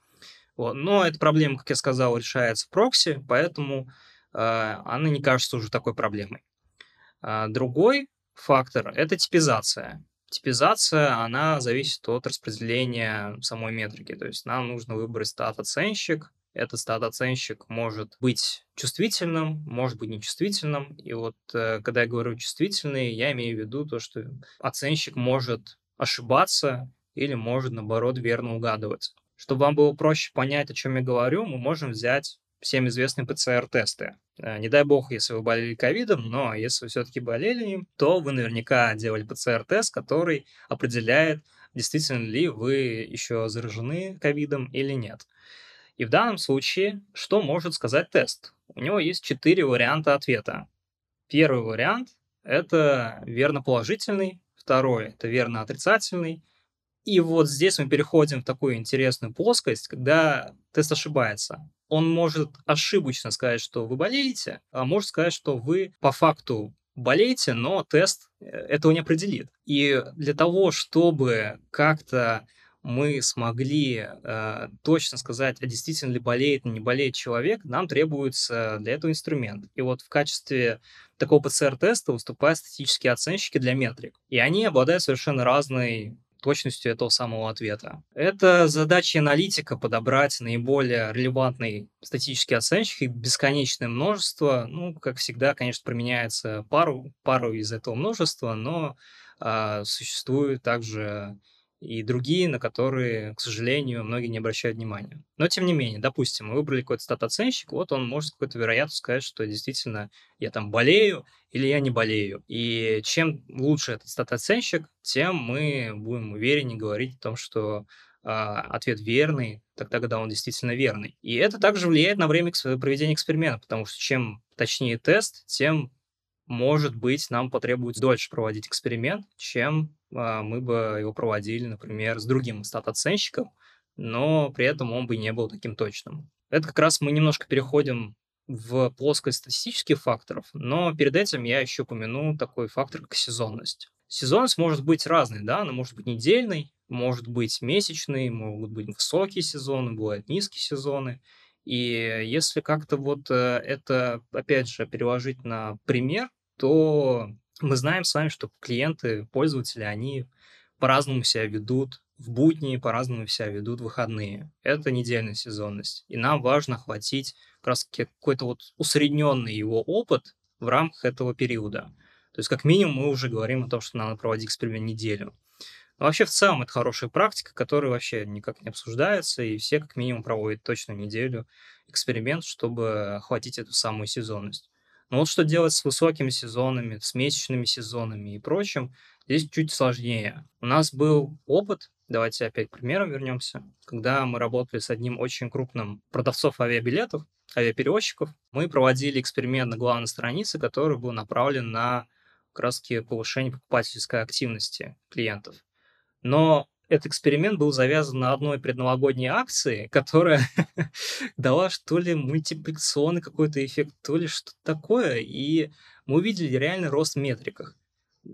Вот. Но эта проблема, как я сказал, решается в прокси, поэтому э, она не кажется уже такой проблемой. А другой фактор – это типизация. Типизация, она зависит от распределения самой метрики. То есть нам нужно выбрать стат-оценщик, этот стат-оценщик может быть чувствительным, может быть нечувствительным. И вот э, когда я говорю чувствительный, я имею в виду то, что оценщик может ошибаться или может, наоборот, верно угадывать. Чтобы вам было проще понять, о чем я говорю, мы можем взять всем известные ПЦР-тесты. Э, не дай бог, если вы болели ковидом, но если вы все-таки болели им, то вы наверняка делали ПЦР-тест, который определяет, действительно ли вы еще заражены ковидом или нет. И в данном случае, что может сказать тест? У него есть четыре варианта ответа. Первый вариант это верно положительный, второй это верно отрицательный. И вот здесь мы переходим в такую интересную плоскость, когда тест ошибается. Он может ошибочно сказать, что вы болеете, а может сказать, что вы по факту болеете, но тест э, этого не определит. И для того, чтобы как-то мы смогли э, точно сказать, а действительно ли болеет, не болеет человек, нам требуется для этого инструмент. И вот в качестве такого ПЦР-теста выступают статистические оценщики для метрик. И они обладают совершенно разной точностью этого самого ответа. Это задача аналитика подобрать наиболее релевантный статический оценщик, и бесконечное множество, ну, как всегда, конечно, применяется пару, пару из этого множества, но а, существует также и другие, на которые, к сожалению, многие не обращают внимания. Но, тем не менее, допустим, мы выбрали какой-то стат-оценщик, вот он может с какой-то вероятностью сказать, что действительно я там болею или я не болею. И чем лучше этот стат-оценщик, тем мы будем увереннее говорить о том, что э, ответ верный, тогда, когда он действительно верный. И это также влияет на время проведения эксперимента, потому что чем точнее тест, тем может быть, нам потребуется дольше проводить эксперимент, чем мы бы его проводили, например, с другим стат-оценщиком, но при этом он бы не был таким точным. Это как раз мы немножко переходим в плоскость статистических факторов, но перед этим я еще упомяну такой фактор, как сезонность. Сезонность может быть разной, да, она может быть недельной, может быть месячной, могут быть высокие сезоны, бывают низкие сезоны. И если как-то вот э, это, опять же, переложить на пример, то мы знаем с вами, что клиенты, пользователи, они по-разному себя ведут в будни, по-разному себя ведут в выходные. Это недельная сезонность. И нам важно охватить как раз какой-то вот усредненный его опыт в рамках этого периода. То есть, как минимум, мы уже говорим о том, что надо проводить эксперимент неделю. Но вообще, в целом, это хорошая практика, которая вообще никак не обсуждается, и все как минимум проводят точно неделю эксперимент, чтобы охватить эту самую сезонность. Но вот что делать с высокими сезонами, с месячными сезонами и прочим, здесь чуть сложнее. У нас был опыт, давайте опять к примерам вернемся, когда мы работали с одним очень крупным продавцов авиабилетов, авиаперевозчиков, мы проводили эксперимент на главной странице, который был направлен на как повышение покупательской активности клиентов. Но этот эксперимент был завязан на одной предновогодней акции, которая (laughs) дала что ли мультипликационный какой-то эффект, то ли что-то такое, и мы увидели реальный рост в метриках.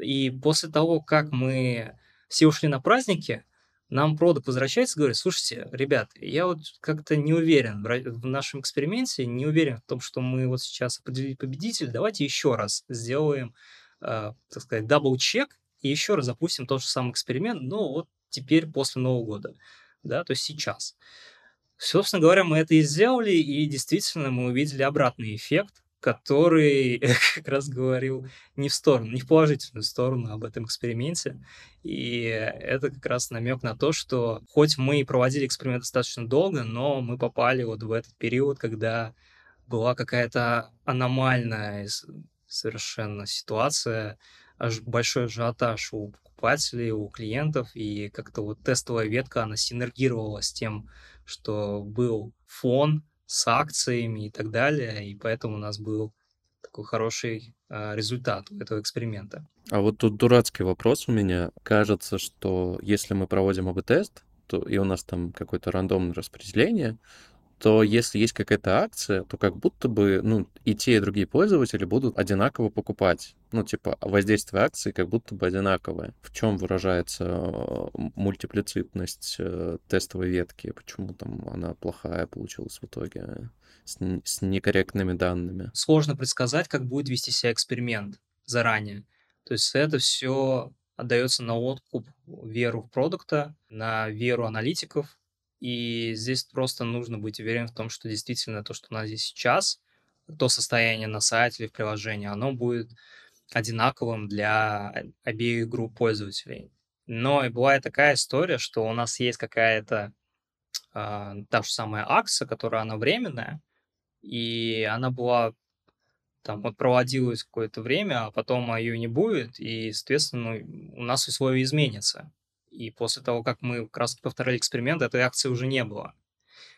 И после того, как мы все ушли на праздники, нам продукт возвращается и говорит, слушайте, ребят, я вот как-то не уверен в нашем эксперименте, не уверен в том, что мы вот сейчас определили победителя, давайте еще раз сделаем, э, так сказать, double-check и еще раз запустим тот же самый эксперимент, но вот теперь после Нового года, да, то есть сейчас. Собственно говоря, мы это и сделали, и действительно мы увидели обратный эффект, который (laughs) как раз говорил не в сторону, не в положительную сторону об этом эксперименте. И это как раз намек на то, что хоть мы и проводили эксперимент достаточно долго, но мы попали вот в этот период, когда была какая-то аномальная совершенно ситуация, аж большой ажиотаж у покупателей, у клиентов, и как-то вот тестовая ветка, она синергировала с тем, что был фон с акциями и так далее, и поэтому у нас был такой хороший э, результат этого эксперимента. А вот тут дурацкий вопрос у меня. Кажется, что если мы проводим АБ-тест, то и у нас там какое-то рандомное распределение, то если есть какая-то акция, то как будто бы, ну, и те, и другие пользователи будут одинаково покупать. Ну, типа, воздействие акции как будто бы одинаковое. В чем выражается э, мультиплицитность э, тестовой ветки? Почему там она плохая получилась в итоге с, с некорректными данными? Сложно предсказать, как будет вести себя эксперимент заранее. То есть это все отдается на откуп веру в продукта, на веру аналитиков, и здесь просто нужно быть уверен в том, что действительно то, что у нас здесь сейчас, то состояние на сайте или в приложении, оно будет одинаковым для обеих групп пользователей. Но и бывает такая история, что у нас есть какая-то э, та же самая акция, которая она временная, и она была там вот проводилась какое-то время, а потом ее не будет, и, соответственно, у нас условия изменятся. И после того, как мы как раз повторили эксперимент, этой акции уже не было.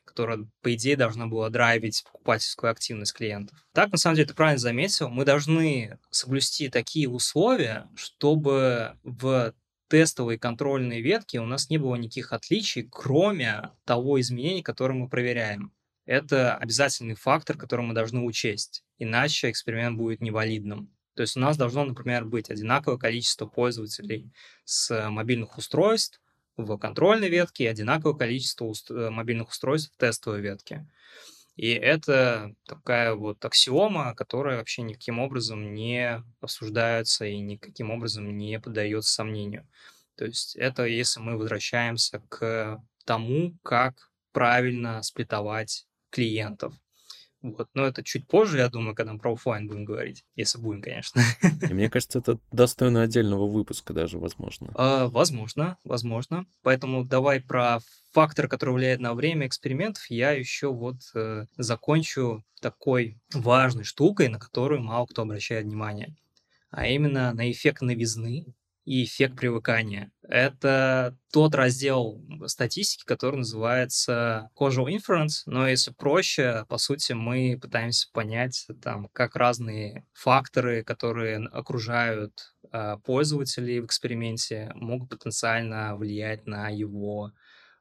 которая, по идее, должна была драйвить покупательскую активность клиентов. Так, на самом деле, ты правильно заметил, мы должны соблюсти такие условия, чтобы в тестовой контрольной ветке у нас не было никаких отличий, кроме того изменения, которое мы проверяем. Это обязательный фактор, который мы должны учесть, иначе эксперимент будет невалидным. То есть у нас должно, например, быть одинаковое количество пользователей с мобильных устройств в контрольной ветке и одинаковое количество уст- э, мобильных устройств в тестовой ветке. И это такая вот аксиома, которая вообще никаким образом не обсуждается и никаким образом не поддается сомнению. То есть это если мы возвращаемся к тому, как правильно сплитовать клиентов. Вот. Но это чуть позже, я думаю, когда мы про офлайн будем говорить. Если будем, конечно. И мне кажется, это достойно отдельного выпуска даже, возможно. А, возможно, возможно. Поэтому давай про фактор, который влияет на время экспериментов, я еще вот э, закончу такой важной штукой, на которую мало кто обращает внимание. А именно на эффект новизны и эффект привыкания. Это тот раздел статистики, который называется causal inference, но если проще, по сути, мы пытаемся понять, там, как разные факторы, которые окружают э, пользователей в эксперименте, могут потенциально влиять на его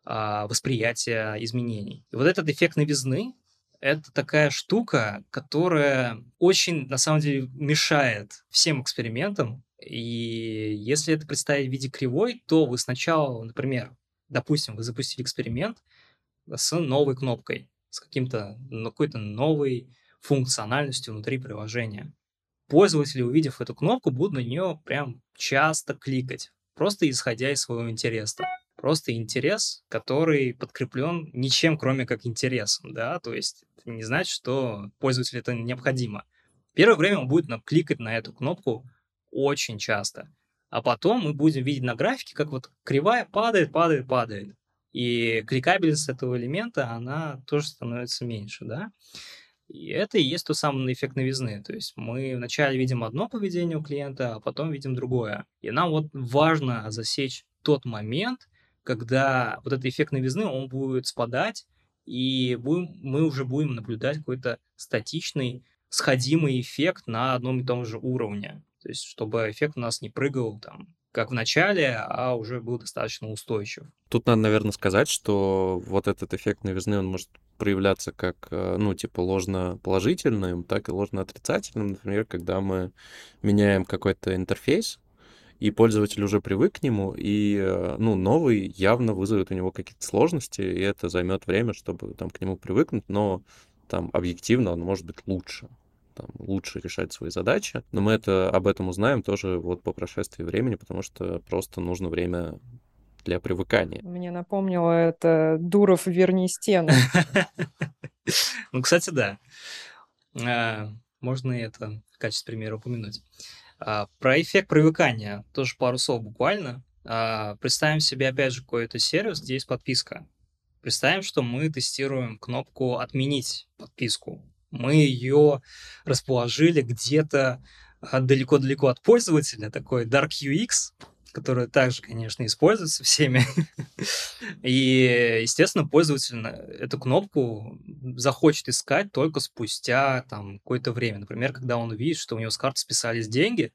э, восприятие изменений. И вот этот эффект новизны, это такая штука, которая очень, на самом деле, мешает всем экспериментам, и если это представить в виде кривой, то вы сначала, например, допустим, вы запустили эксперимент с новой кнопкой, с каким-то, ну, какой-то новой функциональностью внутри приложения. Пользователи, увидев эту кнопку, будут на нее прям часто кликать, просто исходя из своего интереса. Просто интерес, который подкреплен ничем, кроме как интересом, да, то есть не значит, что пользователю это необходимо. Первое время он будет кликать на эту кнопку очень часто. А потом мы будем видеть на графике, как вот кривая падает, падает, падает. И кликабельность этого элемента, она тоже становится меньше, да. И это и есть тот самый эффект новизны. То есть мы вначале видим одно поведение у клиента, а потом видим другое. И нам вот важно засечь тот момент, когда вот этот эффект новизны, он будет спадать, и будем, мы уже будем наблюдать какой-то статичный, сходимый эффект на одном и том же уровне. То есть, чтобы эффект у нас не прыгал там, как в начале, а уже был достаточно устойчив. Тут надо, наверное, сказать, что вот этот эффект новизны, он может проявляться как, э, ну, типа, ложно положительным, так и ложно отрицательным. Например, когда мы меняем какой-то интерфейс, и пользователь уже привык к нему, и, э, ну, новый явно вызовет у него какие-то сложности, и это займет время, чтобы там к нему привыкнуть, но там объективно он может быть лучше там, лучше решать свои задачи. Но мы это, об этом узнаем тоже вот по прошествии времени, потому что просто нужно время для привыкания. Мне напомнило это Дуров «Верни стену». (laughs) Ну, кстати, да. А, можно это в качестве примера упомянуть. А, про эффект привыкания тоже пару слов буквально. А, представим себе, опять же, какой-то сервис, где есть подписка. Представим, что мы тестируем кнопку «Отменить подписку» мы ее расположили где-то а, далеко-далеко от пользователя, такой Dark UX, который также, конечно, используется всеми. (laughs) И, естественно, пользователь эту кнопку захочет искать только спустя там какое-то время. Например, когда он увидит, что у него с карты списались деньги,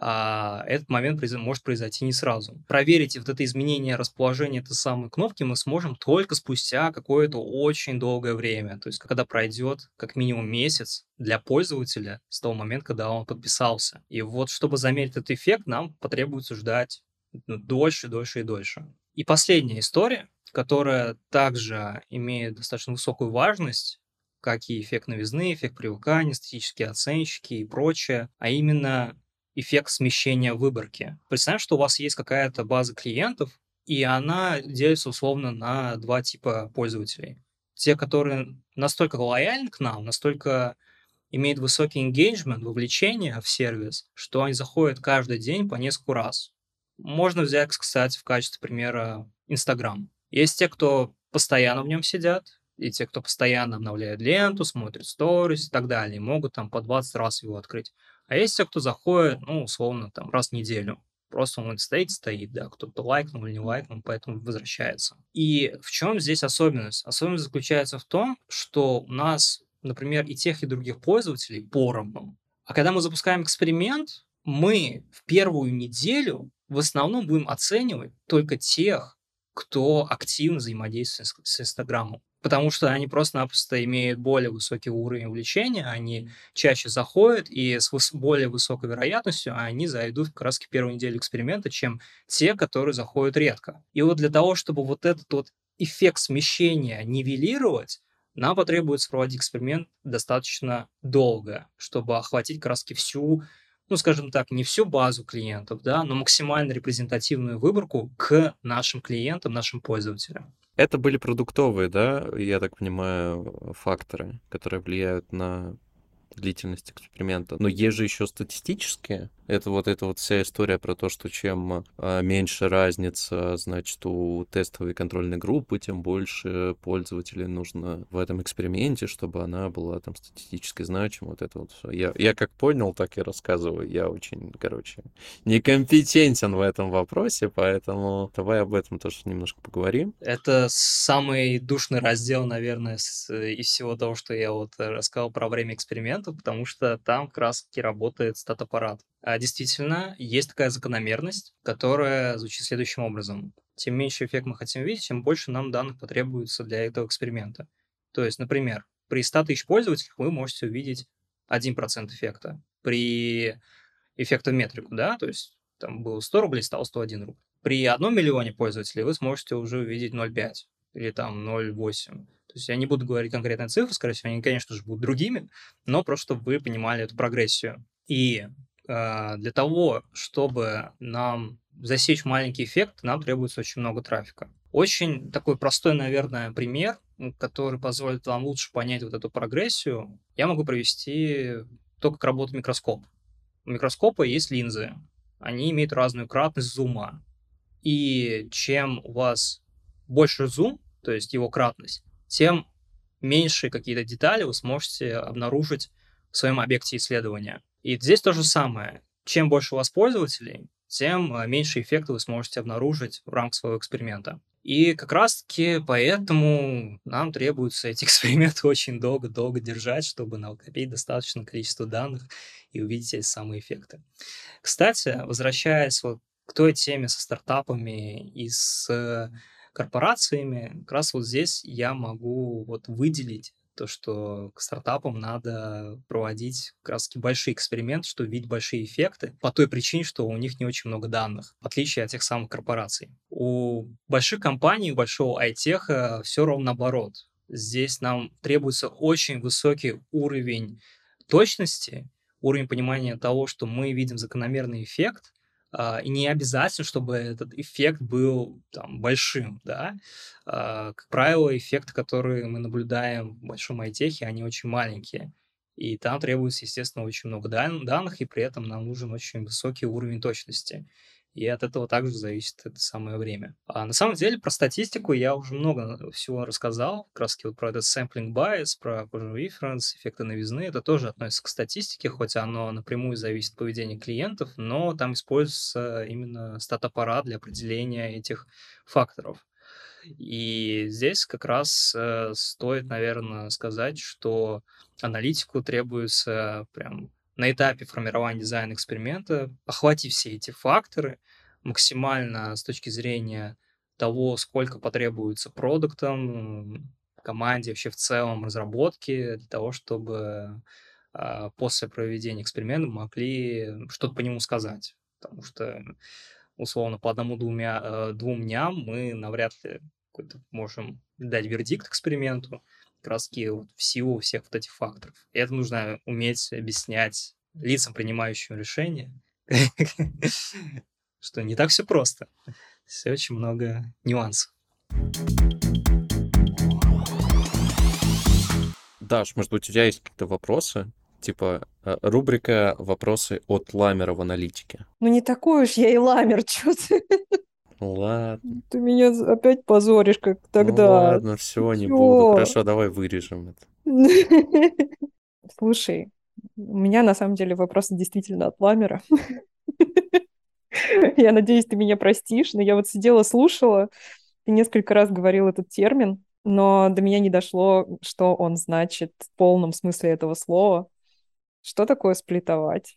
а этот момент может произойти не сразу. Проверить вот это изменение расположения этой самой кнопки мы сможем только спустя какое-то очень долгое время, то есть когда пройдет как минимум месяц для пользователя с того момента, когда он подписался. И вот чтобы замерить этот эффект, нам потребуется ждать ну, дольше, дольше и дольше. И последняя история, которая также имеет достаточно высокую важность, как и эффект новизны, эффект привыкания, статические оценщики и прочее, а именно эффект смещения выборки. Представь, что у вас есть какая-то база клиентов, и она делится условно на два типа пользователей. Те, которые настолько лояльны к нам, настолько имеют высокий engagement, вовлечение в сервис, что они заходят каждый день по несколько раз. Можно взять, кстати, в качестве примера Инстаграм. Есть те, кто постоянно в нем сидят, и те, кто постоянно обновляет ленту, смотрит сторис и так далее, могут там по 20 раз его открыть. А есть те, кто заходит, ну, условно, там, раз в неделю. Просто он стоит, стоит, да, кто-то лайкнул или не лайкнул, поэтому возвращается. И в чем здесь особенность? Особенность заключается в том, что у нас, например, и тех, и других пользователей поровну. А когда мы запускаем эксперимент, мы в первую неделю в основном будем оценивать только тех, кто активно взаимодействует с Инстаграмом. Потому что они просто-напросто имеют более высокий уровень увлечения, они чаще заходят, и с выс- более высокой вероятностью они зайдут как раз в первую неделю эксперимента, чем те, которые заходят редко. И вот для того, чтобы вот этот вот эффект смещения нивелировать, нам потребуется проводить эксперимент достаточно долго, чтобы охватить раз всю ну, скажем так, не всю базу клиентов, да, но максимально репрезентативную выборку к нашим клиентам, нашим пользователям. Это были продуктовые, да, я так понимаю, факторы, которые влияют на длительность эксперимента. Но есть же еще статистические. Это вот эта вот вся история про то, что чем а, меньше разница, значит, у тестовой контрольной группы, тем больше пользователей нужно в этом эксперименте, чтобы она была там статистически значима. Вот это вот все. Я, я как понял, так и рассказываю. Я очень, короче, некомпетентен в этом вопросе, поэтому давай об этом тоже немножко поговорим. Это самый душный раздел, наверное, из всего того, что я вот рассказал про время эксперимента, потому что там как раз таки работает стат-аппарат. А действительно, есть такая закономерность, которая звучит следующим образом. Тем меньше эффект мы хотим видеть, тем больше нам данных потребуется для этого эксперимента. То есть, например, при 100 тысяч пользователях вы можете увидеть 1% эффекта. При эффекту метрику, да, то есть там было 100 рублей, стало 101 рубль. При 1 миллионе пользователей вы сможете уже увидеть 0,5 или там 0,8. То есть я не буду говорить конкретные цифры, скорее всего, они, конечно же, будут другими, но просто чтобы вы понимали эту прогрессию. И для того, чтобы нам засечь маленький эффект, нам требуется очень много трафика. Очень такой простой, наверное, пример, который позволит вам лучше понять вот эту прогрессию, я могу привести то, как работает микроскоп. У микроскопа есть линзы. Они имеют разную кратность зума. И чем у вас больше зум, то есть его кратность, тем меньше какие-то детали вы сможете обнаружить своем объекте исследования. И здесь то же самое. Чем больше у вас пользователей, тем э, меньше эффекта вы сможете обнаружить в рамках своего эксперимента. И как раз-таки поэтому нам требуется эти (laughs) эксперименты очень долго-долго держать, чтобы накопить достаточное количество данных и увидеть эти самые эффекты. Кстати, возвращаясь вот к той теме со стартапами и с корпорациями, как раз вот здесь я могу вот выделить то, что к стартапам надо проводить как раз большие эксперименты, чтобы видеть большие эффекты, по той причине, что у них не очень много данных, в отличие от тех самых корпораций. У больших компаний, у большого айтеха все ровно наоборот. Здесь нам требуется очень высокий уровень точности, уровень понимания того, что мы видим закономерный эффект, и не обязательно, чтобы этот эффект был там, большим, да. Uh, как правило, эффекты, которые мы наблюдаем в большом айтехе, они очень маленькие. И там требуется, естественно, очень много дан- данных, и при этом нам нужен очень высокий уровень точности и от этого также зависит это самое время. А на самом деле про статистику я уже много всего рассказал, как раз вот про этот sampling bias, про reference, эффекты новизны, это тоже относится к статистике, хоть оно напрямую зависит от поведения клиентов, но там используется именно стат-аппарат для определения этих факторов. И здесь как раз э, стоит, наверное, сказать, что аналитику требуется прям на этапе формирования дизайна эксперимента охватив все эти факторы максимально с точки зрения того, сколько потребуется продуктам, команде вообще в целом разработки для того, чтобы э, после проведения эксперимента могли что-то по нему сказать. Потому что, условно, по одному-двумя э, двум дням мы навряд ли можем дать вердикт эксперименту раз вот в силу всех вот этих факторов. И это нужно уметь объяснять лицам, принимающим решения, (laughs) что не так все просто. Все очень много нюансов. Даш, может быть, у тебя есть какие-то вопросы? Типа э, рубрика «Вопросы от ламера в аналитике». Ну не такой уж я и ламер, что ты. (laughs) Ладно. Ты меня опять позоришь, как ну тогда. Ну ладно, все, не буду. Хорошо, давай вырежем это. (laughs) Слушай, у меня на самом деле вопросы действительно от ламера. (laughs) Я надеюсь, ты меня простишь, но я вот сидела, слушала, ты несколько раз говорил этот термин, но до меня не дошло, что он значит в полном смысле этого слова. Что такое сплитовать?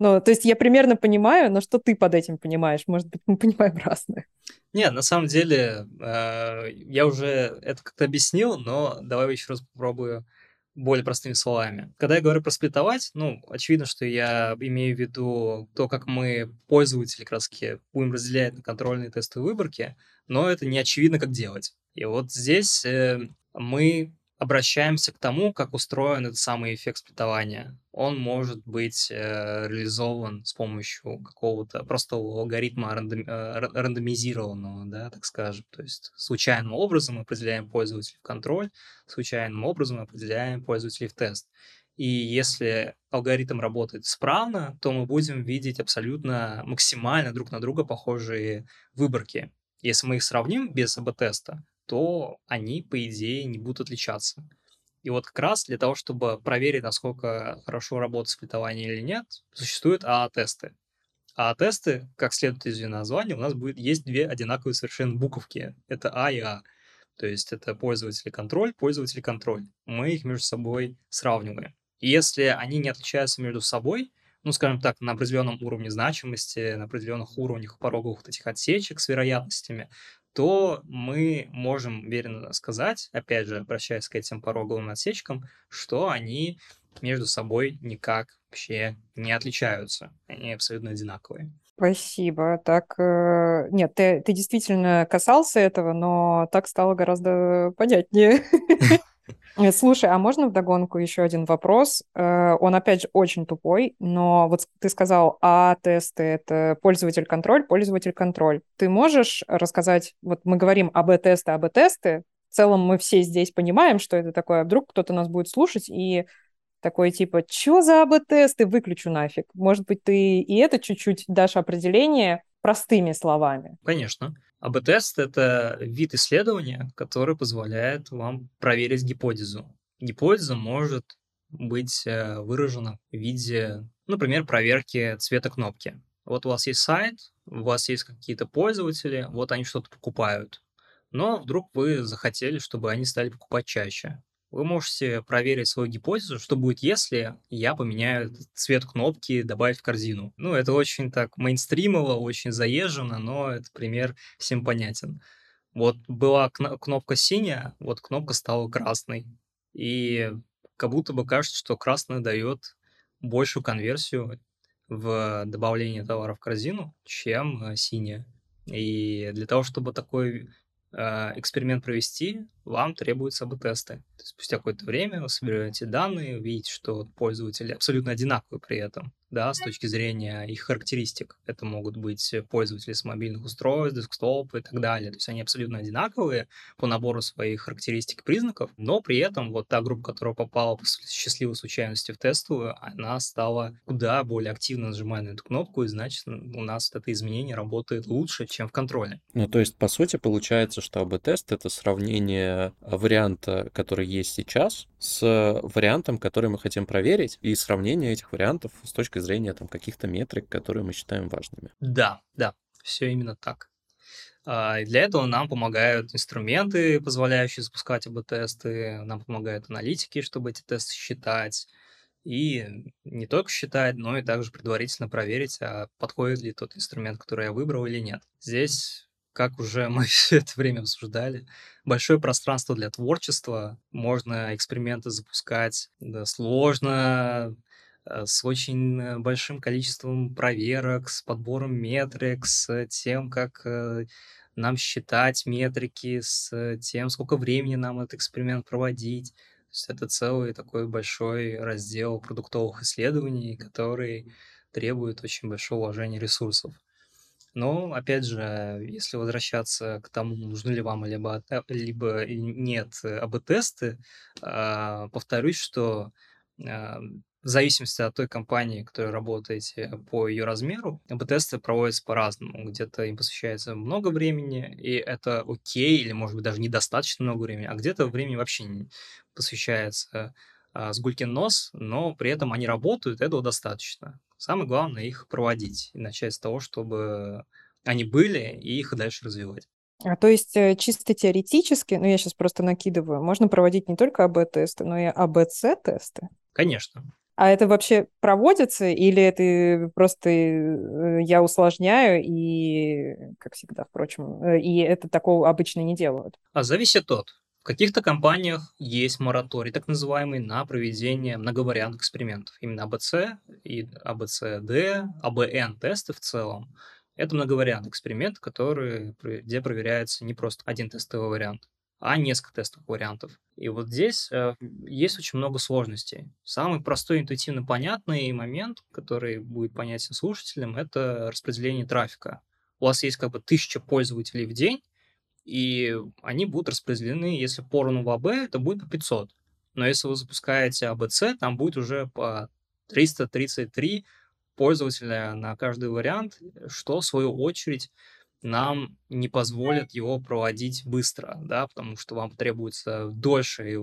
Ну, то есть я примерно понимаю, но что ты под этим понимаешь? Может быть, мы (laughs) понимаем разное. Нет, на самом деле, э, я уже это как-то объяснил, но давай еще раз попробую более простыми словами. Когда я говорю про сплитовать, ну, очевидно, что я имею в виду то, как мы, пользователи краски, будем разделять на контрольные тестовые выборки, но это не очевидно, как делать. И вот здесь э, мы обращаемся к тому, как устроен этот самый эффект сплитования. Он может быть э, реализован с помощью какого-то простого алгоритма рандом, э, рандомизированного, да, так скажем. То есть случайным образом мы определяем пользователей в контроль, случайным образом определяем пользователей в тест. И если алгоритм работает исправно, то мы будем видеть абсолютно максимально друг на друга похожие выборки. Если мы их сравним без АБ-теста, то они, по идее, не будут отличаться. И вот как раз для того, чтобы проверить, насколько хорошо работает сплитование или нет, существуют АА-тесты. АА-тесты, как следует из ее названия, у нас будет есть две одинаковые совершенно буковки. Это А и А. То есть это пользователь контроль, пользователь контроль. Мы их между собой сравниваем. И если они не отличаются между собой, ну, скажем так, на определенном уровне значимости, на определенных уровнях пороговых вот этих отсечек с вероятностями, то мы можем уверенно сказать, опять же, обращаясь к этим пороговым отсечкам, что они между собой никак вообще не отличаются. Они абсолютно одинаковые. Спасибо. Так, э, нет, ты, ты действительно касался этого, но так стало гораздо понятнее. (laughs) Э, слушай, а можно вдогонку еще один вопрос? Э, он, опять же, очень тупой, но вот ты сказал, а тесты — это пользователь-контроль, пользователь-контроль. Ты можешь рассказать, вот мы говорим АБ-тесты, АБ-тесты, в целом мы все здесь понимаем, что это такое, а вдруг кто-то нас будет слушать и такой типа, что за АБ-тесты, выключу нафиг. Может быть, ты и это чуть-чуть дашь определение простыми словами? Конечно. АБ-тест — это вид исследования, который позволяет вам проверить гипотезу. Гипотеза может быть э, выражена в виде, например, проверки цвета кнопки. Вот у вас есть сайт, у вас есть какие-то пользователи, вот они что-то покупают. Но вдруг вы захотели, чтобы они стали покупать чаще вы можете проверить свою гипотезу, что будет, если я поменяю цвет кнопки «Добавить в корзину». Ну, это очень так мейнстримово, очень заезжено, но этот пример всем понятен. Вот была кнопка синяя, вот кнопка стала красной. И как будто бы кажется, что красная дает большую конверсию в добавление товара в корзину, чем э, синяя. И для того, чтобы такой эксперимент провести, вам требуются АБ-тесты. Спустя какое-то время вы собираете данные, видите, что пользователи абсолютно одинаковые при этом да, с точки зрения их характеристик. Это могут быть пользователи с мобильных устройств, десктоп и так далее. То есть они абсолютно одинаковые по набору своих характеристик и признаков, но при этом вот та группа, которая попала по счастливой случайности в тестовую, она стала куда более активно нажимать на эту кнопку, и значит у нас это изменение работает лучше, чем в контроле. Ну, то есть, по сути, получается, что АБ-тест — это сравнение варианта, который есть сейчас, с вариантом, который мы хотим проверить, и сравнение этих вариантов с точки зрения там каких-то метрик, которые мы считаем важными. Да, да, все именно так. А, для этого нам помогают инструменты, позволяющие запускать АБ-тесты, нам помогают аналитики, чтобы эти тесты считать, и не только считать, но и также предварительно проверить, а подходит ли тот инструмент, который я выбрал или нет. Здесь, как уже (laughs) мы все это время обсуждали, большое пространство для творчества, можно эксперименты запускать, да, сложно, с очень э, большим количеством проверок, с подбором метрик, с тем, как э, нам считать метрики, с тем, сколько времени нам этот эксперимент проводить. То есть это целый такой большой раздел продуктовых исследований, который требует очень большого вложения ресурсов. Но, опять же, если возвращаться к тому, нужны ли вам либо, либо нет АБ-тесты, повторюсь, что в зависимости от той компании, которой работаете, по ее размеру, АБ-тесты проводятся по-разному. Где-то им посвящается много времени, и это окей, или, может быть, даже недостаточно много времени, а где-то времени вообще не посвящается а, с гулькин нос, но при этом они работают, этого достаточно. Самое главное их проводить и начать с того, чтобы они были, и их дальше развивать. А то есть э, чисто теоретически, ну я сейчас просто накидываю, можно проводить не только АБ-тесты, но и АБЦ-тесты? Конечно. А это вообще проводится или это просто э, я усложняю и, как всегда, впрочем, э, и это такого обычно не делают? А зависит от. В каких-то компаниях есть мораторий, так называемый, на проведение многовариантных экспериментов. Именно АБЦ и АБЦД, АБН-тесты в целом. Это многовариантный эксперимент, который, где проверяется не просто один тестовый вариант, а несколько тестовых вариантов. И вот здесь э, есть очень много сложностей. Самый простой, интуитивно понятный момент, который будет понятен слушателям, это распределение трафика. У вас есть как бы тысяча пользователей в день, и они будут распределены, если поровну в АБ, это будет по 500. Но если вы запускаете АБЦ, там будет уже по 333 пользователя на каждый вариант, что в свою очередь нам не позволит его проводить быстро, да, потому что вам требуется дольше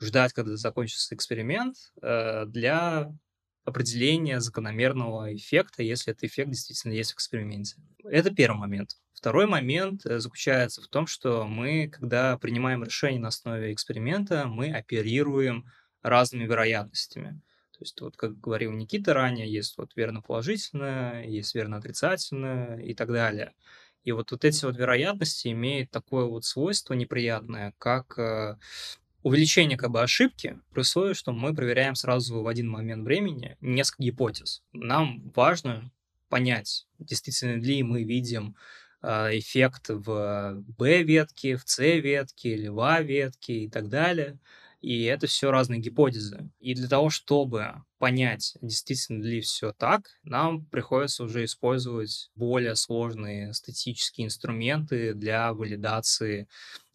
ждать, когда закончится эксперимент, э, для определения закономерного эффекта, если этот эффект действительно есть в эксперименте. Это первый момент. Второй момент э, заключается в том, что мы, когда принимаем решение на основе эксперимента, мы оперируем разными вероятностями. То есть, вот как говорил Никита ранее, есть вот верно положительное, есть верно отрицательное и так далее. И вот, вот эти вот вероятности имеют такое вот свойство неприятное, как э, увеличение как бы ошибки, при условии, что мы проверяем сразу в один момент времени несколько гипотез. Нам важно понять, действительно ли мы видим а, эффект в B-ветке, в C-ветке или в A-ветке и так далее. И это все разные гипотезы. И для того, чтобы понять, действительно ли все так, нам приходится уже использовать более сложные статические инструменты для валидации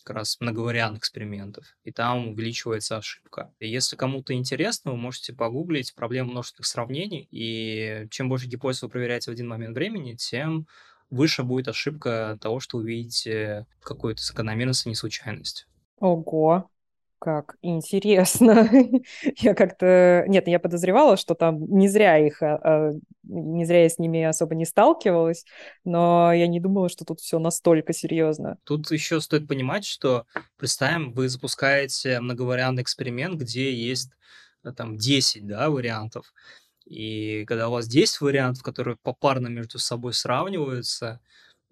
как раз многовариантных экспериментов, и там увеличивается ошибка. И если кому-то интересно, вы можете погуглить проблему множественных сравнений, и чем больше гипотез вы проверяете в один момент времени, тем выше будет ошибка того, что вы видите какую-то закономерность, а не случайность. Ого, как интересно. (laughs) я как-то... Нет, я подозревала, что там не зря их... А, а, не зря я с ними особо не сталкивалась, но я не думала, что тут все настолько серьезно. Тут еще стоит понимать, что, представим, вы запускаете многовариантный эксперимент, где есть э, там 10 да, вариантов, и когда у вас 10 вариантов, которые попарно между собой сравниваются,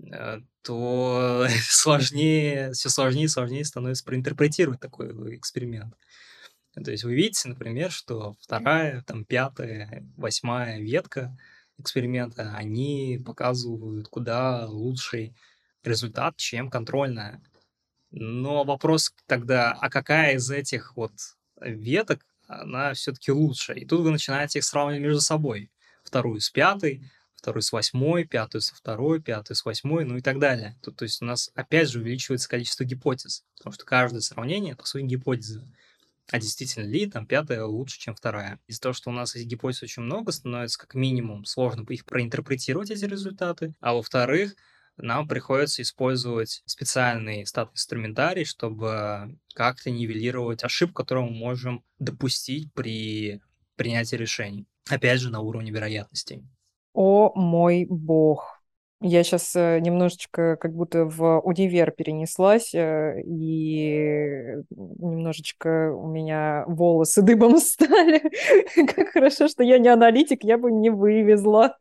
э, то (laughs) сложнее, все сложнее и сложнее становится проинтерпретировать такой эксперимент. То есть вы видите, например, что вторая, там, пятая, восьмая ветка эксперимента, они показывают куда лучший результат, чем контрольная. Но вопрос тогда, а какая из этих вот веток она все-таки лучше. И тут вы начинаете их сравнивать между собой. Вторую с пятой, вторую с восьмой, пятую со второй, пятую с восьмой, ну и так далее. Тут, то есть у нас опять же увеличивается количество гипотез, потому что каждое сравнение, по сути, гипотеза. А действительно ли там пятая лучше, чем вторая? Из-за того, что у нас этих гипотез очень много, становится как минимум сложно их проинтерпретировать, эти результаты. А во-вторых, нам приходится использовать специальный стат-инструментарий, чтобы как-то нивелировать ошибку, которую мы можем допустить при принятии решений. Опять же, на уровне вероятностей. О мой бог. Я сейчас э, немножечко как будто в универ перенеслась, э, и немножечко у меня волосы дыбом (laughs) стали. Как хорошо, что я не аналитик, я бы не вывезла.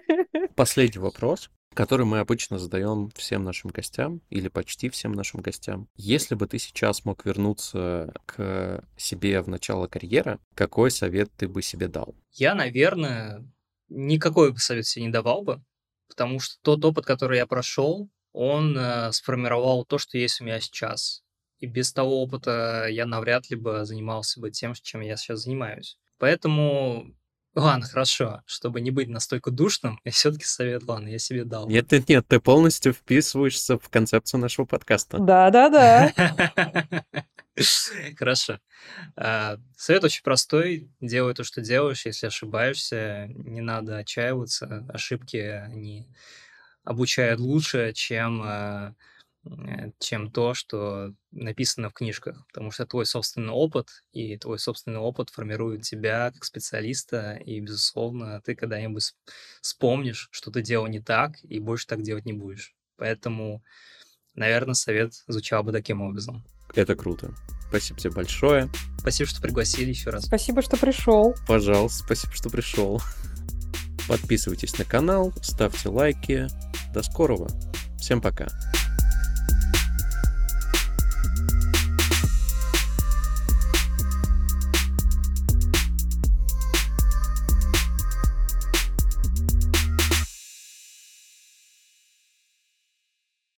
(laughs) Последний вопрос который мы обычно задаем всем нашим гостям или почти всем нашим гостям. Если бы ты сейчас мог вернуться к себе в начало карьеры, какой совет ты бы себе дал? Я, наверное, никакой совет себе не давал бы, потому что тот опыт, который я прошел, он э, сформировал то, что есть у меня сейчас. И без того опыта я навряд ли бы занимался бы тем, чем я сейчас занимаюсь. Поэтому Ладно, хорошо. Чтобы не быть настолько душным, я все-таки совет, ладно, я себе дал. Нет, нет, нет, ты полностью вписываешься в концепцию нашего подкаста. Да-да-да. (laughs) (laughs) Хорошо. А, совет очень простой. Делай то, что делаешь. Если ошибаешься, не надо отчаиваться. Ошибки, они обучают лучше, чем а, э, чем то, что написано в книжках, потому что твой собственный опыт и твой собственный опыт формирует тебя как специалиста, и, безусловно, ты когда-нибудь вспомнишь, что ты делал не так, и больше так делать не будешь. Поэтому, наверное, совет звучал бы таким образом. Это круто. Спасибо тебе большое. Спасибо, что пригласили еще раз. Спасибо, что пришел. Пожалуйста, спасибо, что пришел. Подписывайтесь на канал, ставьте лайки. До скорого. Всем пока.